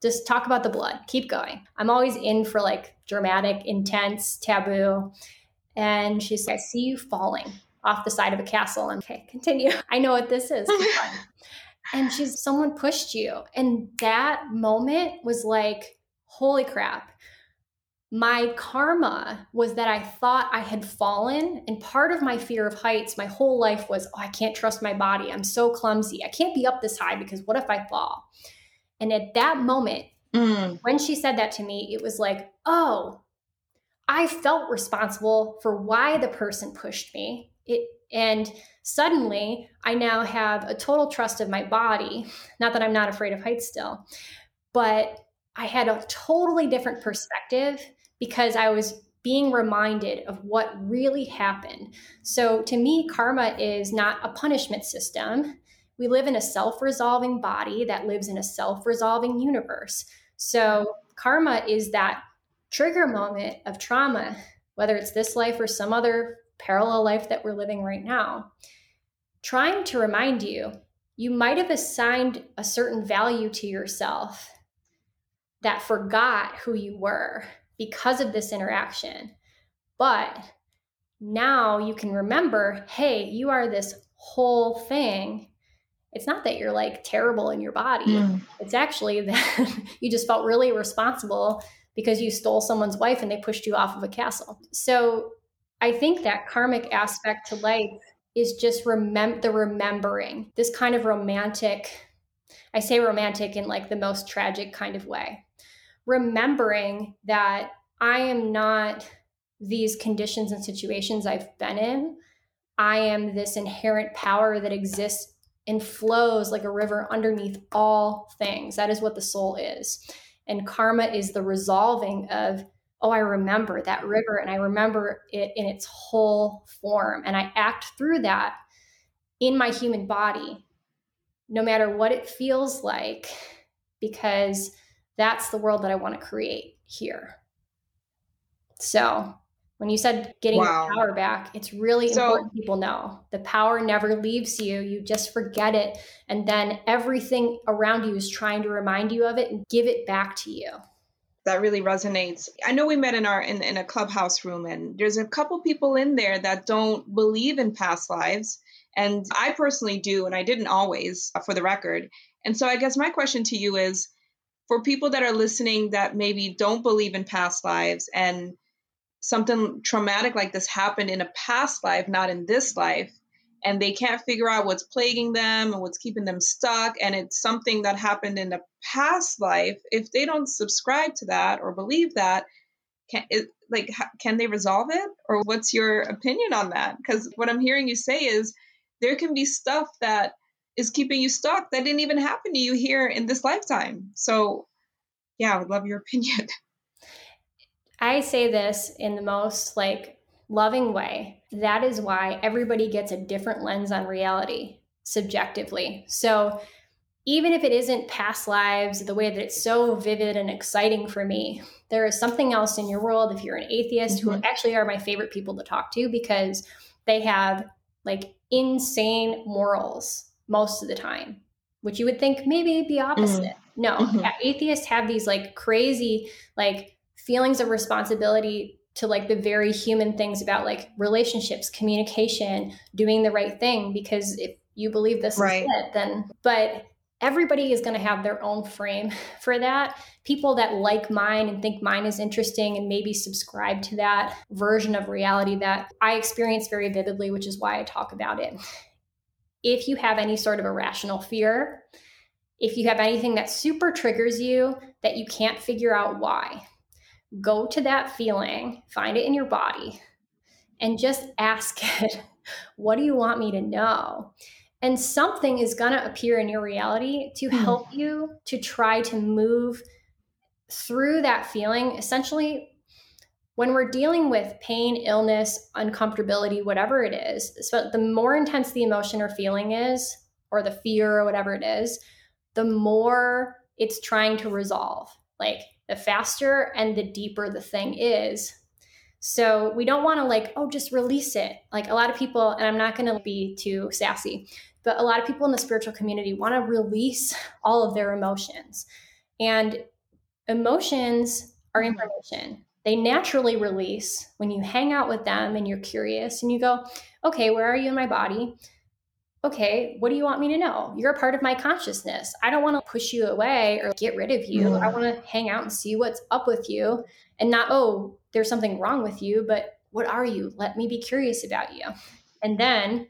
[SPEAKER 2] Just talk about the blood. Keep going. I'm always in for like dramatic, intense, taboo. And she's like, I see you falling off the side of a castle. And okay, continue. I know what this is. and she's, someone pushed you. And that moment was like, holy crap. My karma was that I thought I had fallen. And part of my fear of heights my whole life was, oh, I can't trust my body. I'm so clumsy. I can't be up this high because what if I fall? And at that moment, mm. when she said that to me, it was like, oh, I felt responsible for why the person pushed me. It and suddenly I now have a total trust of my body. Not that I'm not afraid of heights still, but I had a totally different perspective because I was being reminded of what really happened. So to me, karma is not a punishment system. We live in a self resolving body that lives in a self resolving universe. So karma is that trigger moment of trauma, whether it's this life or some other parallel life that we're living right now. trying to remind you you might have assigned a certain value to yourself that forgot who you were because of this interaction. But now you can remember hey, you are this whole thing. It's not that you're like terrible in your body, mm. it's actually that you just felt really responsible because you stole someone's wife and they pushed you off of a castle. So I think that karmic aspect to life is just remember the remembering this kind of romantic i say romantic in like the most tragic kind of way remembering that i am not these conditions and situations i've been in. I am this inherent power that exists and flows like a river underneath all things. That is what the soul is. And karma is the resolving of oh, I remember that river and I remember it in its whole form. And I act through that in my human body, no matter what it feels like, because that's the world that I want to create here. So when you said getting wow. your power back, it's really so, important people know the power never leaves you. You just forget it. And then everything around you is trying to remind you of it and give it back to you
[SPEAKER 1] that really resonates. I know we met in our in, in a clubhouse room and there's a couple people in there that don't believe in past lives and I personally do and I didn't always for the record. And so I guess my question to you is for people that are listening that maybe don't believe in past lives and something traumatic like this happened in a past life, not in this life, and they can't figure out what's plaguing them and what's keeping them stuck and it's something that happened in a past life if they don't subscribe to that or believe that can it, like can they resolve it? Or what's your opinion on that? Because what i'm hearing you say is there can be stuff that is keeping you stuck that didn't even happen to you here in this lifetime so yeah i would love your opinion
[SPEAKER 2] i say this in the most like loving way, that is why everybody gets a different lens on reality subjectively. So even if it isn't past lives, the way that it's so vivid and exciting for me, there is something else in your world. If you're an atheist, mm-hmm. who actually are my favorite people to talk to because they have like insane morals most of the time, which you would think maybe the opposite. Mm-hmm. No, mm-hmm. atheists have these like crazy, like feelings of responsibility to like the very human things about like relationships, communication, doing the right thing. Because if you believe this right. is it, then, but everybody is going to have their own frame for that. People that like mine and think mine is interesting and maybe subscribe to that version of reality that I experience very vividly, which is why I talk about it. If you have any sort of irrational fear, if you have anything that super triggers you that you can't figure out why, go to that feeling, find it in your body, and just ask it, What do you want me to know? And something is going to appear in your reality to hmm. help you to try to move through that feeling. Essentially, when we're dealing with pain, illness, uncomfortability, whatever it is, so the more intense the emotion or feeling is, or the fear or whatever it is, the more it's trying to resolve. Like the faster and the deeper the thing is. So we don't want to like, oh, just release it. Like a lot of people, and I'm not going to be too sassy, but a lot of people in the spiritual community want to release all of their emotions. And emotions are mm-hmm. information. They naturally release when you hang out with them and you're curious and you go, okay, where are you in my body? okay, what do you want me to know? You're a part of my consciousness. I don't want to push you away or get rid of you. I mm. want to hang out and see what's up with you and not, oh, there's something wrong with you, but what are you? Let me be curious about you. And then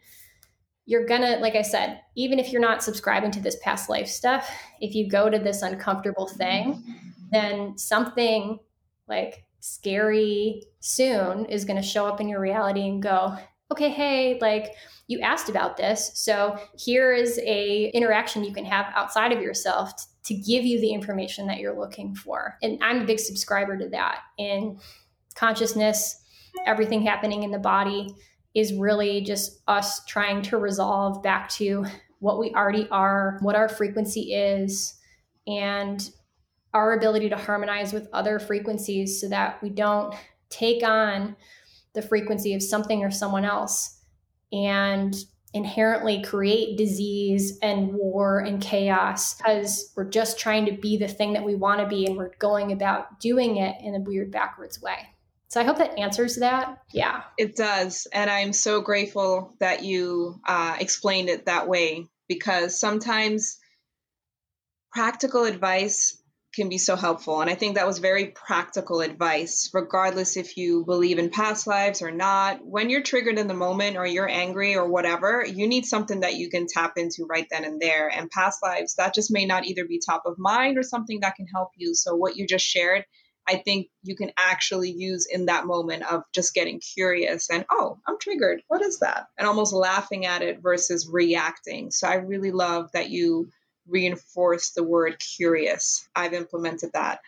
[SPEAKER 2] you're gonna, like I said, even if you're not subscribing to this past life stuff, if you go to this uncomfortable thing, mm. then something like scary soon is going to show up in your reality and go, okay, hey, like you asked about this. So here is a interaction you can have outside of yourself to give you the information that you're looking for. And I'm a big subscriber to that. In consciousness, everything happening in the body is really just us trying to resolve back to what we already are, what our frequency is, and our ability to harmonize with other frequencies so that we don't take on the frequency of something or someone else and inherently create disease and war and chaos because we're just trying to be the thing that we want to be and we're going about doing it in a weird backwards way. So I hope that answers that. Yeah.
[SPEAKER 1] It does. And I'm so grateful that you uh, explained it that way because sometimes practical advice can be so helpful. And I think that was very practical advice, regardless if you believe in past lives or not. When you're triggered in the moment or you're angry or whatever, you need something that you can tap into right then and there. And past lives, that just may not either be top of mind or something that can help you. So, what you just shared, I think you can actually use in that moment of just getting curious and, oh, I'm triggered. What is that? And almost laughing at it versus reacting. So, I really love that you reinforce the word curious. I've implemented that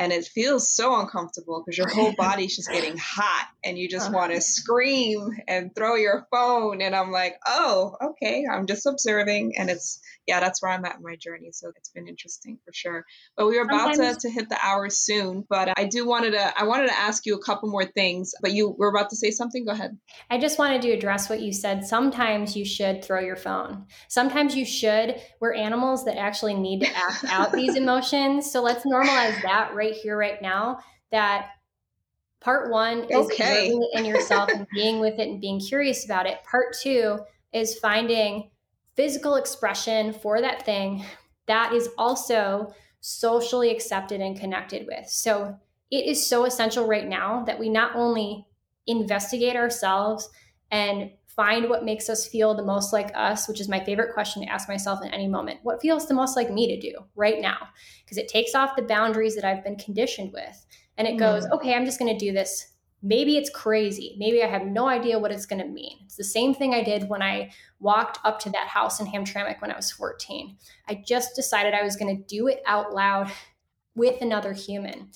[SPEAKER 1] and it feels so uncomfortable because your whole body's just getting hot and you just uh-huh. want to scream and throw your phone and i'm like oh okay i'm just observing and it's yeah that's where i'm at in my journey so it's been interesting for sure. But we are about to, to hit the hour soon but i do wanted to i wanted to ask you a couple more things but you were about to say something? Go ahead.
[SPEAKER 2] I just wanted to address what you said. Sometimes you should throw your phone. Sometimes you should. We're animals that actually need to act out these emotions so let's normalize that right here, right now, that part one is okay. it in yourself and being with it and being curious about it. Part two is finding physical expression for that thing that is also socially accepted and connected with. So it is so essential right now that we not only investigate ourselves and find what makes us feel the most like us, which is my favorite question to ask myself in any moment. What feels the most like me to do right now? Because it takes off the boundaries that I've been conditioned with. And it goes, mm. okay, I'm just going to do this. Maybe it's crazy. Maybe I have no idea what it's going to mean. It's the same thing I did when I walked up to that house in Hamtramck when I was 14. I just decided I was going to do it out loud with another human.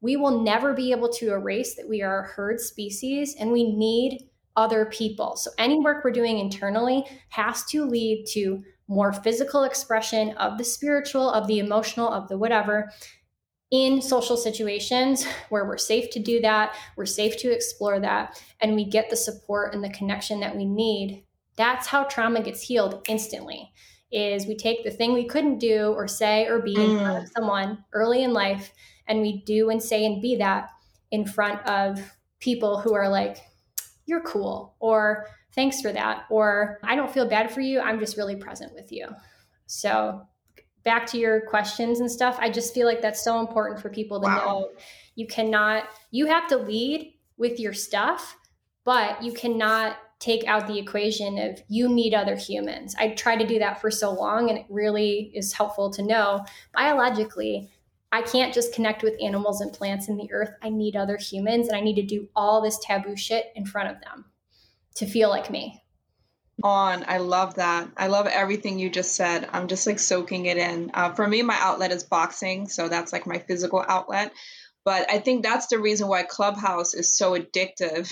[SPEAKER 2] We will never be able to erase that we are a herd species and we need other people. So any work we're doing internally has to lead to more physical expression of the spiritual, of the emotional, of the whatever in social situations where we're safe to do that, we're safe to explore that, and we get the support and the connection that we need. That's how trauma gets healed instantly. Is we take the thing we couldn't do or say or be mm. in front of mm. someone early in life and we do and say and be that in front of people who are like you're cool, or thanks for that, or I don't feel bad for you. I'm just really present with you. So, back to your questions and stuff, I just feel like that's so important for people to wow. know. You cannot, you have to lead with your stuff, but you cannot take out the equation of you need other humans. I tried to do that for so long, and it really is helpful to know biologically I can't just connect with animals and plants in the earth. I need other humans and I need to do all this taboo shit in front of them to feel like me.
[SPEAKER 1] On, I love that. I love everything you just said. I'm just like soaking it in. Uh, for me, my outlet is boxing. So that's like my physical outlet. But I think that's the reason why Clubhouse is so addictive,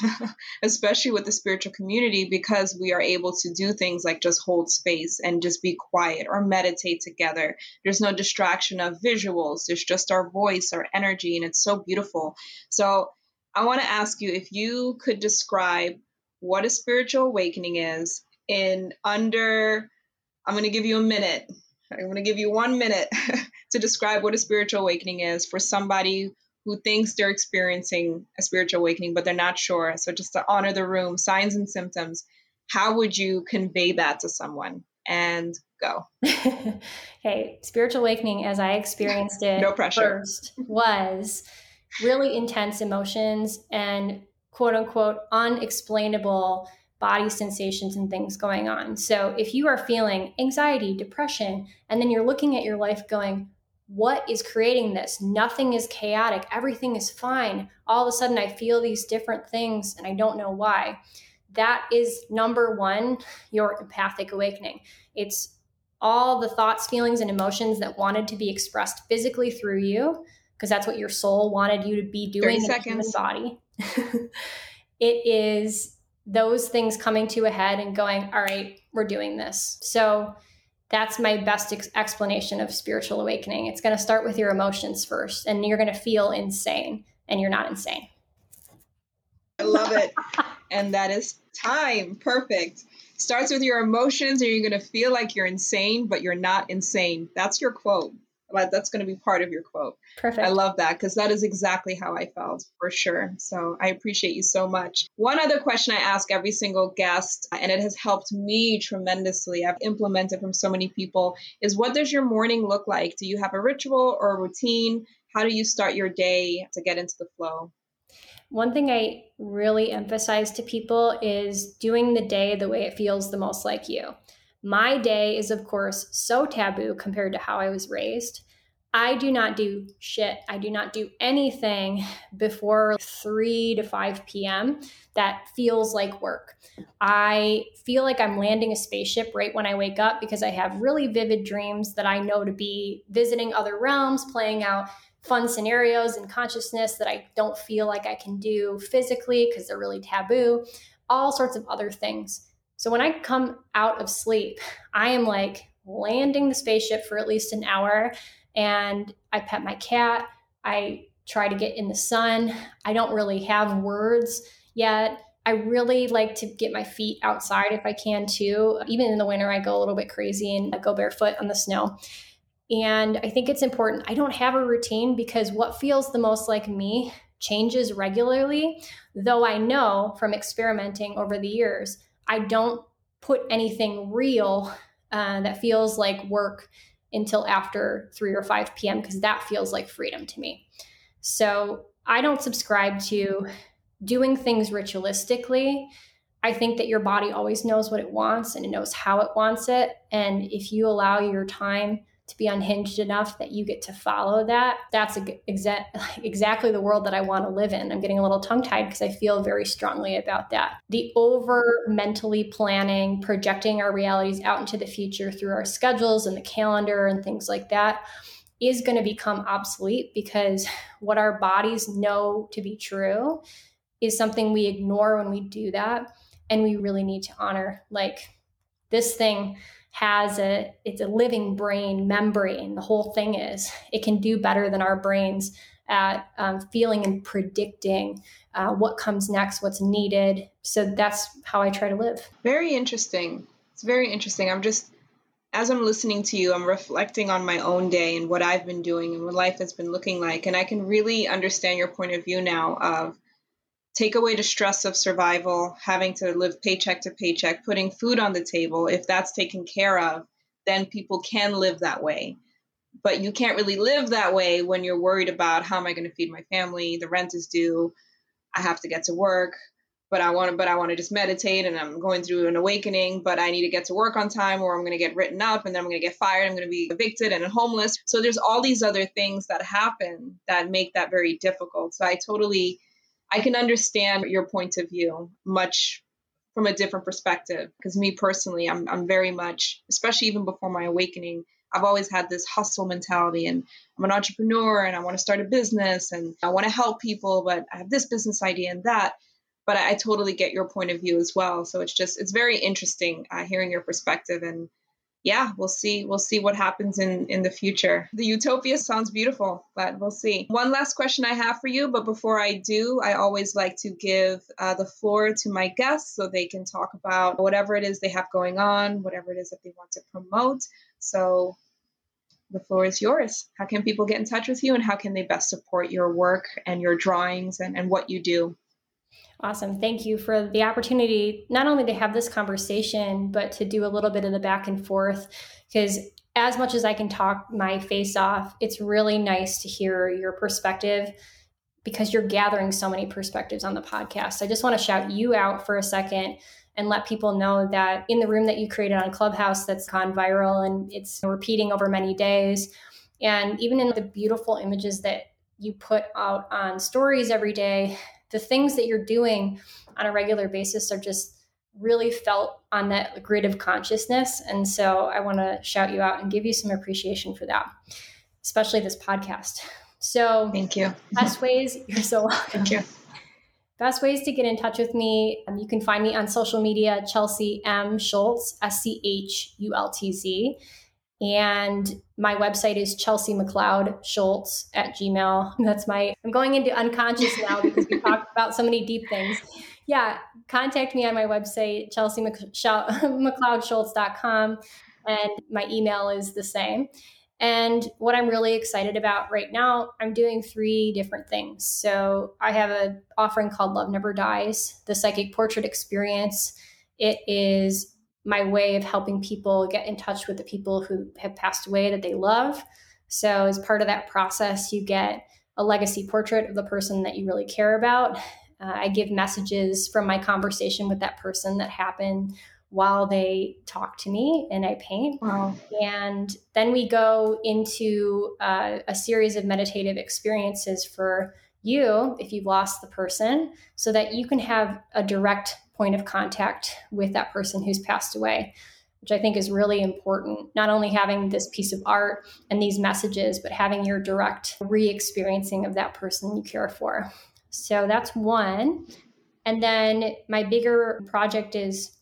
[SPEAKER 1] especially with the spiritual community, because we are able to do things like just hold space and just be quiet or meditate together. There's no distraction of visuals, there's just our voice, our energy, and it's so beautiful. So I want to ask you if you could describe what a spiritual awakening is in under, I'm going to give you a minute. I'm going to give you one minute to describe what a spiritual awakening is for somebody who thinks they're experiencing a spiritual awakening, but they're not sure. So, just to honor the room, signs and symptoms, how would you convey that to someone? And go.
[SPEAKER 2] okay, spiritual awakening, as I experienced it
[SPEAKER 1] no pressure.
[SPEAKER 2] first, was really intense emotions and quote unquote unexplainable body sensations and things going on. So, if you are feeling anxiety, depression, and then you're looking at your life going, what is creating this? Nothing is chaotic. Everything is fine. All of a sudden, I feel these different things and I don't know why. That is number one, your empathic awakening. It's all the thoughts, feelings, and emotions that wanted to be expressed physically through you, because that's what your soul wanted you to be doing in the human body. it is those things coming to a head and going, all right, we're doing this. So, that's my best ex- explanation of spiritual awakening. It's going to start with your emotions first, and you're going to feel insane, and you're not insane.
[SPEAKER 1] I love it. and that is time. Perfect. starts with your emotions, and you're going to feel like you're insane, but you're not insane. That's your quote. That's going to be part of your quote.
[SPEAKER 2] Perfect.
[SPEAKER 1] I love that because that is exactly how I felt for sure. So I appreciate you so much. One other question I ask every single guest, uh, and it has helped me tremendously, I've implemented from so many people, is what does your morning look like? Do you have a ritual or a routine? How do you start your day to get into the flow?
[SPEAKER 2] One thing I really emphasize to people is doing the day the way it feels the most like you. My day is, of course, so taboo compared to how I was raised. I do not do shit. I do not do anything before 3 to 5 p.m. that feels like work. I feel like I'm landing a spaceship right when I wake up because I have really vivid dreams that I know to be visiting other realms, playing out fun scenarios in consciousness that I don't feel like I can do physically because they're really taboo, all sorts of other things. So when I come out of sleep, I am like landing the spaceship for at least an hour and I pet my cat. I try to get in the sun. I don't really have words yet. I really like to get my feet outside if I can too. Even in the winter, I go a little bit crazy and I go barefoot on the snow. And I think it's important. I don't have a routine because what feels the most like me changes regularly, though I know from experimenting over the years I don't put anything real uh, that feels like work until after 3 or 5 p.m. because that feels like freedom to me. So I don't subscribe to doing things ritualistically. I think that your body always knows what it wants and it knows how it wants it. And if you allow your time to be unhinged enough that you get to follow that that's exa- exactly the world that i want to live in. I'm getting a little tongue tied because i feel very strongly about that. The over mentally planning projecting our realities out into the future through our schedules and the calendar and things like that is going to become obsolete because what our bodies know to be true is something we ignore when we do that and we really need to honor. Like this thing has a it's a living brain membrane. The whole thing is it can do better than our brains at um, feeling and predicting uh, what comes next what's needed. So that's how i try to live.
[SPEAKER 1] Very interesting. It's very interesting. I'm just as i'm listening to you i'm reflecting on my own day and what i've been doing and what life has been looking like. And i can really understand your point of view now of take away the stress of survival, having to live paycheck to paycheck, putting food on the table, if that's taken care of, then people can live that way. But you can't really live that way when you're worried about how am I going to feed my family? The rent is due. I have to get to work, but I want to but I want to just meditate and I'm going through an awakening, but I need to get to work on time or I'm going to get written up and then I'm going to get fired, I'm going to be evicted and homeless. So there's all these other things that happen that make that very difficult. So I totally I can understand your point of view much from a different perspective. Because me personally, I'm, I'm very much, especially even before my awakening, I've always had this hustle mentality and I'm an entrepreneur and I want to start a business and I want to help people, but I have this business idea and that. But I, I totally get your point of view as well. So it's just, it's very interesting uh, hearing your perspective and yeah, we'll see. We'll see what happens in in the future. The utopia sounds beautiful, but we'll see. One last question I have for you, but before I do, I always like to give uh, the floor to my guests so they can talk about whatever it is they have going on, whatever it is that they want to promote. So the floor is yours. How can people get in touch with you and how can they best support your work and your drawings and, and what you do?
[SPEAKER 2] Awesome. Thank you for the opportunity, not only to have this conversation, but to do a little bit of the back and forth. Because as much as I can talk my face off, it's really nice to hear your perspective because you're gathering so many perspectives on the podcast. I just want to shout you out for a second and let people know that in the room that you created on Clubhouse that's gone viral and it's repeating over many days, and even in the beautiful images that you put out on stories every day, the things that you're doing on a regular basis are just really felt on that grid of consciousness. And so I want to shout you out and give you some appreciation for that, especially this podcast. So
[SPEAKER 1] thank you.
[SPEAKER 2] Best ways, you're so welcome.
[SPEAKER 1] Thank you.
[SPEAKER 2] Best ways to get in touch with me. Um, you can find me on social media, Chelsea M. Schultz, S C H U L T Z. And my website is Chelsea McLeod Schultz at Gmail. That's my, I'm going into unconscious now because we talked about so many deep things. Yeah, contact me on my website, Chelsea chelseamcleodschultz.com. And my email is the same. And what I'm really excited about right now, I'm doing three different things. So I have an offering called Love Never Dies, the psychic portrait experience. It is my way of helping people get in touch with the people who have passed away that they love. So as part of that process, you get a legacy portrait of the person that you really care about. Uh, I give messages from my conversation with that person that happened while they talk to me and I paint. Wow. And then we go into uh, a series of meditative experiences for you if you've lost the person so that you can have a direct point of contact with that person who's passed away which I think is really important. Not only having this piece of art and these messages, but having your direct re experiencing of that person you care for. So that's one. And then my bigger project is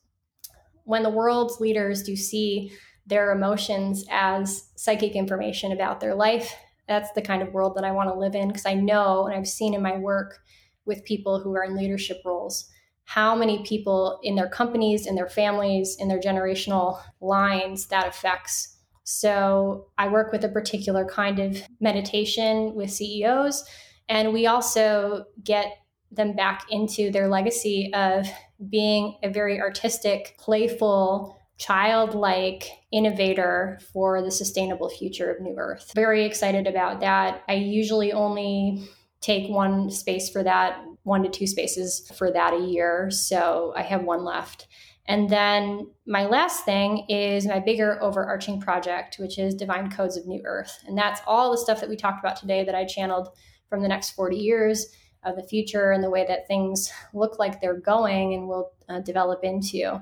[SPEAKER 2] when the world's leaders do see their emotions as psychic information about their life, that's the kind of world that I want to live in because I know and I've seen in my work with people who are in leadership roles how many people in their companies, in their families, in their generational lines that affects. So I work with a particular kind of meditation with CEOs, and we also get them back into their legacy of being a very artistic, playful, childlike innovator for the sustainable future of New Earth. Very excited about that. I usually only take one space for that, one to two spaces for that a year. So I have one left. And then my last thing is my bigger overarching project, which is Divine Codes of New Earth. And that's all the stuff that we talked about today that I channeled from the next 40 years of the future and the way that things look like they're going and will uh, develop into.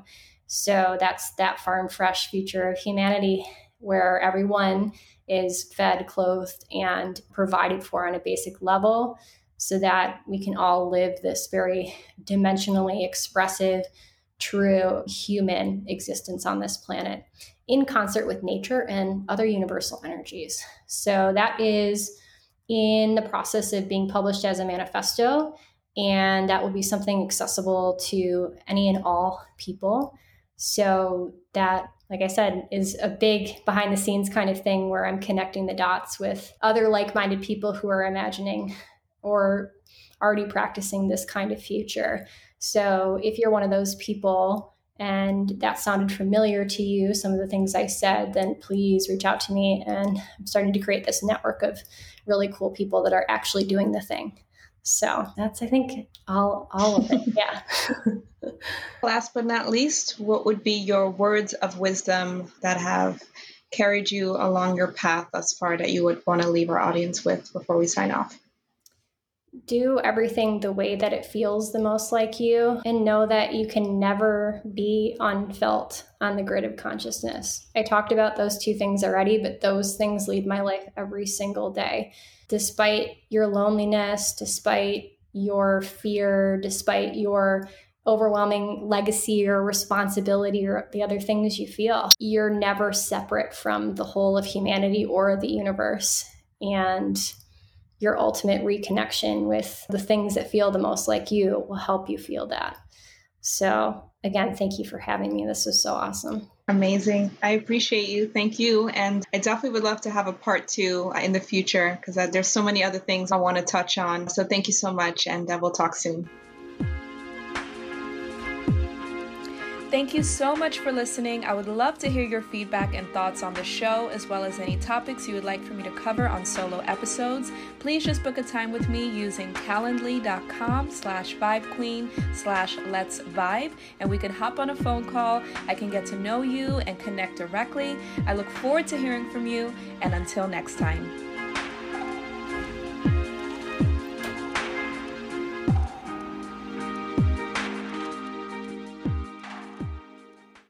[SPEAKER 2] So that's that farm fresh future of humanity where everyone is fed, clothed, and provided for on a basic level so that we can all live this very dimensionally expressive, true human existence on this planet in concert with nature and other universal energies. So that is in the process of being published as a manifesto. And that will be something accessible to any and all people. So that, like I said, is a big behind the scenes kind of thing where I'm connecting the dots with other like minded people who are imagining or already practicing this kind of future. So if you're one of those people and that sounded familiar to you, some of the things I said, then please reach out to me. And I'm starting to create this network of really cool people that are actually doing the thing. So that's, I think, all, all of it. Yeah.
[SPEAKER 1] Last but not least, what would be your words of wisdom that have carried you along your path thus far that you would want to leave our audience with before we sign off?
[SPEAKER 2] Do everything the way that it feels the most like you and know that you can never be unfelt on the grid of consciousness. I talked about those two things already, but those things lead my life every single day. Despite your loneliness, despite your fear, despite your overwhelming legacy or responsibility or the other things you feel, you're never separate from the whole of humanity or the universe. And your ultimate reconnection with the things that feel the most like you will help you feel that. So, again, thank you for having me. This was so awesome.
[SPEAKER 1] Amazing. I appreciate you. Thank you. And I definitely would love to have a part two in the future because uh, there's so many other things I want to touch on. So, thank you so much, and uh, we'll talk soon. Thank you so much for listening. I would love to hear your feedback and thoughts on the show, as well as any topics you would like for me to cover on solo episodes. Please just book a time with me using calendly.com slash vibequeen slash let's vibe, and we can hop on a phone call. I can get to know you and connect directly. I look forward to hearing from you, and until next time.